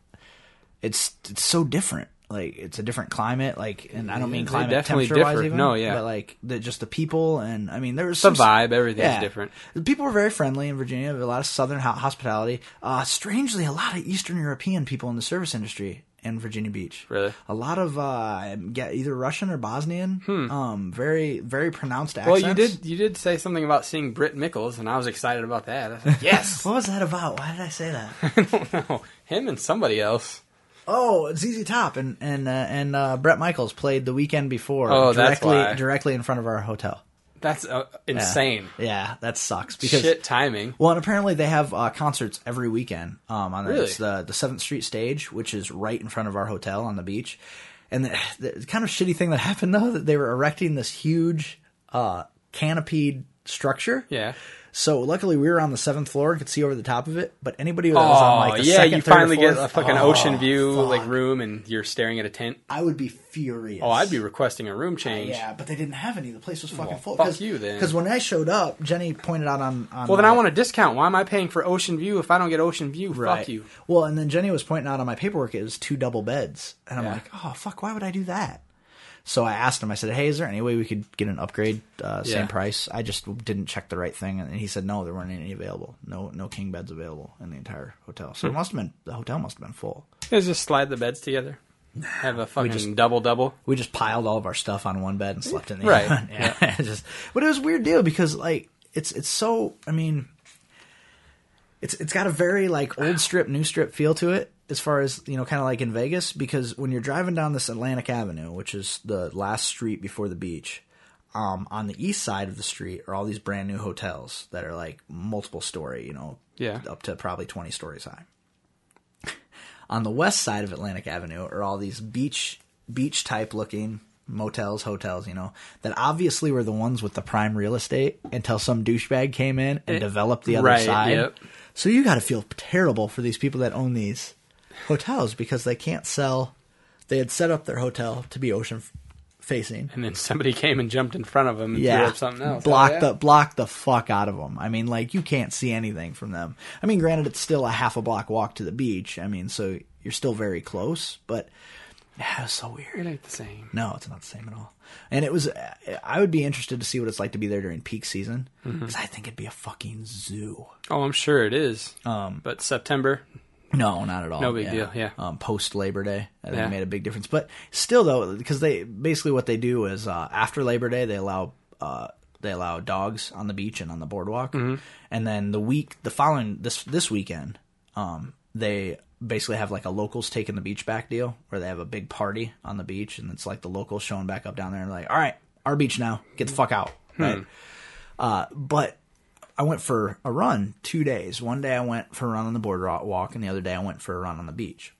it's it's so different. Like it's a different climate. Like, and I don't mean climate definitely temperature wise, even. No, yeah. but like the, just the people and I mean, there was The some vibe, everything's different. The people were very friendly in Virginia. A lot of Southern hospitality. Uh, strangely, a lot of Eastern European people in the service industry in Virginia Beach. Really? A lot of uh, get either Russian or Bosnian. Um, very very pronounced Hmm. Well, you did you did say something about seeing Bret Michaels, and I was excited about that. I like, yes, What was that about? Why did I say that? no, him and somebody else. oh, ZZ Top and and uh, and uh, Bret Michaels played the weekend before. Oh, that's directly why. directly in front of our hotel. That's uh, Yeah. insane. Yeah, that sucks because Shit timing. Well, and apparently they have uh, concerts every weekend. Um, on the, Really? the the Seventh Street stage, which is right in front of our hotel on the beach. And the, the kind of shitty thing that happened though that they were erecting this huge uh, canopied structure. Yeah. So luckily we were on the seventh floor and could see over the top of it. But anybody that was on like the yeah, second, you third, or finally get a fucking oh, ocean view fuck. like room, and you're staring at a tent. I would be furious. Oh, I'd be requesting a room change. Yeah, but they didn't have any. The place was fucking Well, full. fuck you then. Because when I showed up, Jenny pointed out on. on Well, then I my- want a discount. Why am I paying for ocean view if I don't get ocean view? Right. Fuck you. Well, and then Jenny was pointing out on my paperwork it was two double beds, and I'm Yeah. like, oh fuck, why would I do that? So I asked him. I said, "Hey, is there any way we could get an upgrade, uh, same Yeah. price?" I just didn't check the right thing, and he said, "No, there weren't any available. No, no king beds available in the entire hotel. So it Hmm. must have been the hotel must have been full. Let's just slide the beds together. Have a fucking just- double double. We just piled all of our stuff on one bed and slept in the Right. other. one. Yeah, just, but it was a weird deal because like it's it's so. I mean, it's it's got a very like old strip, new strip feel to it. As far as you know, kind of like in Vegas, because when you're driving down this Atlantic Avenue, which is the last street before the beach, um, on the east side of the street are all these brand new hotels that are like multiple story, you know, Yeah. up to probably twenty stories high. on the west side of Atlantic Avenue are all these beach beach type looking motels, hotels, you know, that obviously were the ones with the prime real estate until some douchebag came in and developed the other right, side. yep. So you got to feel terrible for these people that own these hotels because they can't sell. They had set up their hotel to be ocean f- facing. And then somebody came and jumped in front of them and threw Yeah, up something else. block Oh, yeah? the block the fuck out of them. I mean, like you can't see anything from them. I mean, granted, it's still a half a block walk to the beach. I mean, so you're still very close, but yeah, it was so weird. It ain't the same. No, it's not the same at all. And it was. I would be interested to see what it's like to be there during peak season Mm-hmm. because I think it'd be a fucking zoo. Oh, I'm sure it is. Um, but September, No, not at all. No big deal, yeah. Um, Post Labor Day, I think Yeah. it made a big difference. But still, though, because they basically what they do is uh, after Labor Day they allow uh, they allow dogs on the beach and on the boardwalk, Mm-hmm. and then the week the following this this weekend, um, they basically have like a locals taking the beach back deal where they have a big party on the beach and it's like the locals showing back up down there and like, all right, our beach now, get the fuck out, Hmm. right? Uh, but I went for a run two days. One day I went for a run on the boardwalk, and the other day I went for a run on the beach.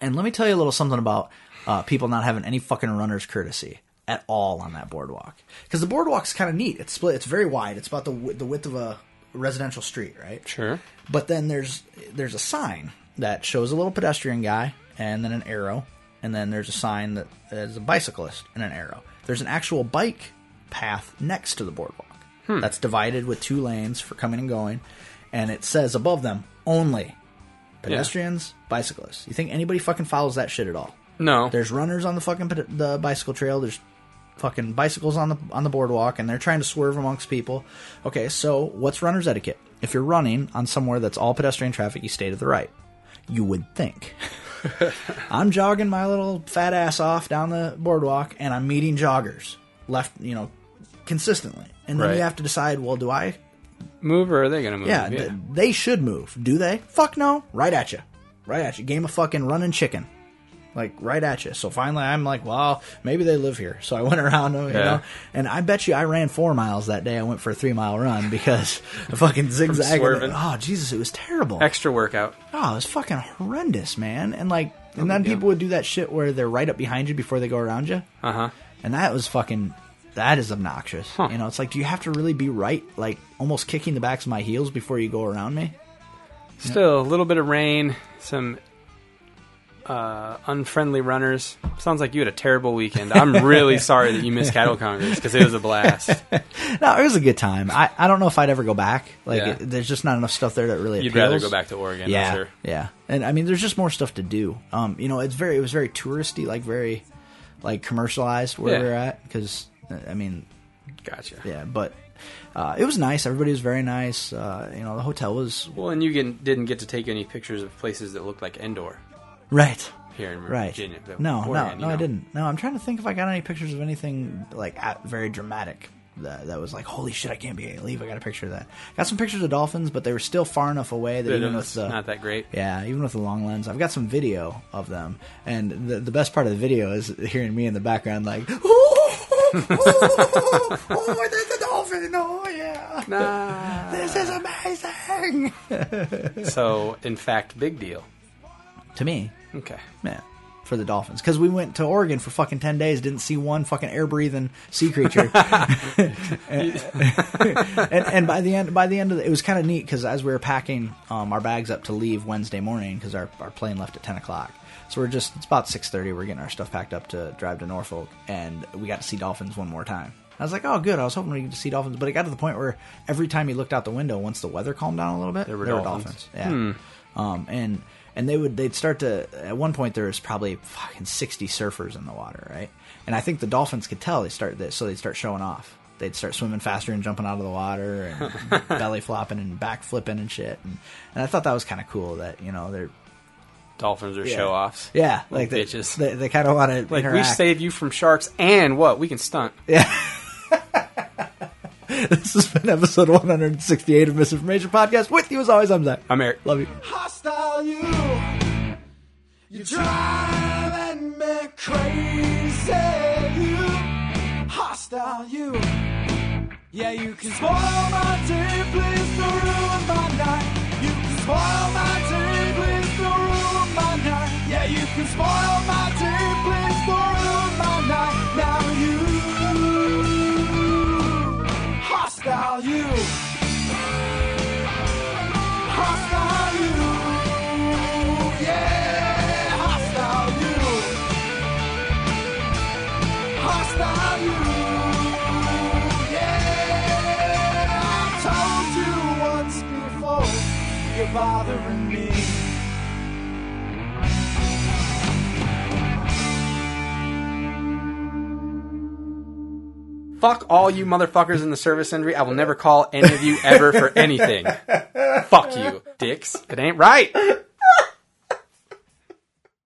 And let me tell you a little something about uh, people not having any fucking runner's courtesy at all on that boardwalk. Because the boardwalk's kind of neat. It's split. It's very wide. It's about the the width of a residential street, right? sure. But then there's there's a sign that shows a little pedestrian guy and then an arrow, and then there's a sign that is a bicyclist and an arrow. There's an actual bike path next to the boardwalk Hmm. that's divided with two lanes for coming and going, and it says above them only pedestrians, bicyclists. You think anybody fucking follows that shit at all? No. There's runners on the fucking the bicycle trail. There's fucking bicycles on the on the boardwalk, and they're trying to swerve amongst people. Okay, so what's runner's etiquette? If you're running on somewhere that's all pedestrian traffic, you stay to the right. You would think. I'm jogging my little fat ass off down the boardwalk, and I'm meeting joggers left, you know, consistently. And then Right. you have to decide, well, do I move or are they going to move? yeah, th- they should move. Do they? Fuck no. Right at you. Right at you. Game of fucking running chicken. Like right at you. So finally, I'm like, well, maybe they live here. So I went around them, you Yeah. know. And I bet you I ran four miles that day. I went for a three mile run because I fucking zigzagging. swerving. Oh Jesus, it was terrible. Extra workout. Oh, it was fucking horrendous, man. And like, and then people would do that shit where they're right up behind you before they go around you. Uh huh. And that was fucking. That is obnoxious. Huh. You know, it's like, do you have to really be right, like almost kicking the backs of my heels before you go around me? Still a little bit of rain, some uh, unfriendly runners. Sounds like you had a terrible weekend. I'm really sorry that you missed Cattle Congress because it was a blast. No, it was a good time. I, I don't know if I'd ever go back. Like, Yeah. it, there's just not enough stuff there that really You'd appeals. rather go back to Oregon, yeah, sure. yeah. And I mean, there's just more stuff to do. Um, you know, it's very, it was very touristy, like very, like commercialized where Yeah. we're at. Because I mean, Gotcha. yeah, but uh, it was nice. Everybody was very nice. Uh, you know, the hotel was Well, and you get, didn't get to take any pictures of places that looked like Endor right. here in Right. Virginia. No, no, no, I didn't. No, I'm trying to think if I got any pictures of anything like at, very dramatic. That, that was like, holy shit! I can't be leave. I got a picture of that. Got some pictures of dolphins, but they were still far enough away that but even with the not that great. yeah, even with the long lens, I've got some video of them, and the the best part of the video is hearing me in the background like, oh, oh, oh, there's a dolphin! Oh yeah, Nah. this is amazing. So, in fact, big deal. to me, Okay. man, for the dolphins because we went to Oregon for fucking ten days, didn't see one fucking air breathing sea creature. and, and by the end, by the end of the, it was kind of neat because as we were packing um, our bags up to leave Wednesday morning because our, our plane left at ten o'clock. So we're just it's about six thirty. We're getting our stuff packed up to drive to Norfolk, and we got to see dolphins one more time. I was like, oh, good. I was hoping we could see dolphins, but it got to the point where every time you looked out the window, once the weather calmed down a little bit, there were there dolphins. were dolphins. Yeah, um, and and they would they'd start to at one point there was probably fucking sixty surfers in the water, right? And I think the dolphins could tell they start this, so they'd start showing off. They'd start swimming faster and jumping out of the water and belly flopping and back flipping and shit. And, and I thought that was kind of cool that you know they're Dolphins are yeah. show offs. Yeah, like they, bitches. They, they kind of want to Like we save you from sharks and what? We can stunt. Yeah. this has been episode 168 of Misinformation Podcast. With you as always, I'm Zach. I'm Eric. Love you. hostile you. You're driving me crazy. You hostile you. Yeah, you can spoil my day, please don't ruin my night. You can spoil my day, you can spoil my day, my night. Now you hostile you. Hostile you, yeah, hostile you, hostile you, yeah. I told you once before, you're bothering Fuck all you motherfuckers in the service industry. I will never call any of you ever for anything. Fuck you, dicks. It ain't right.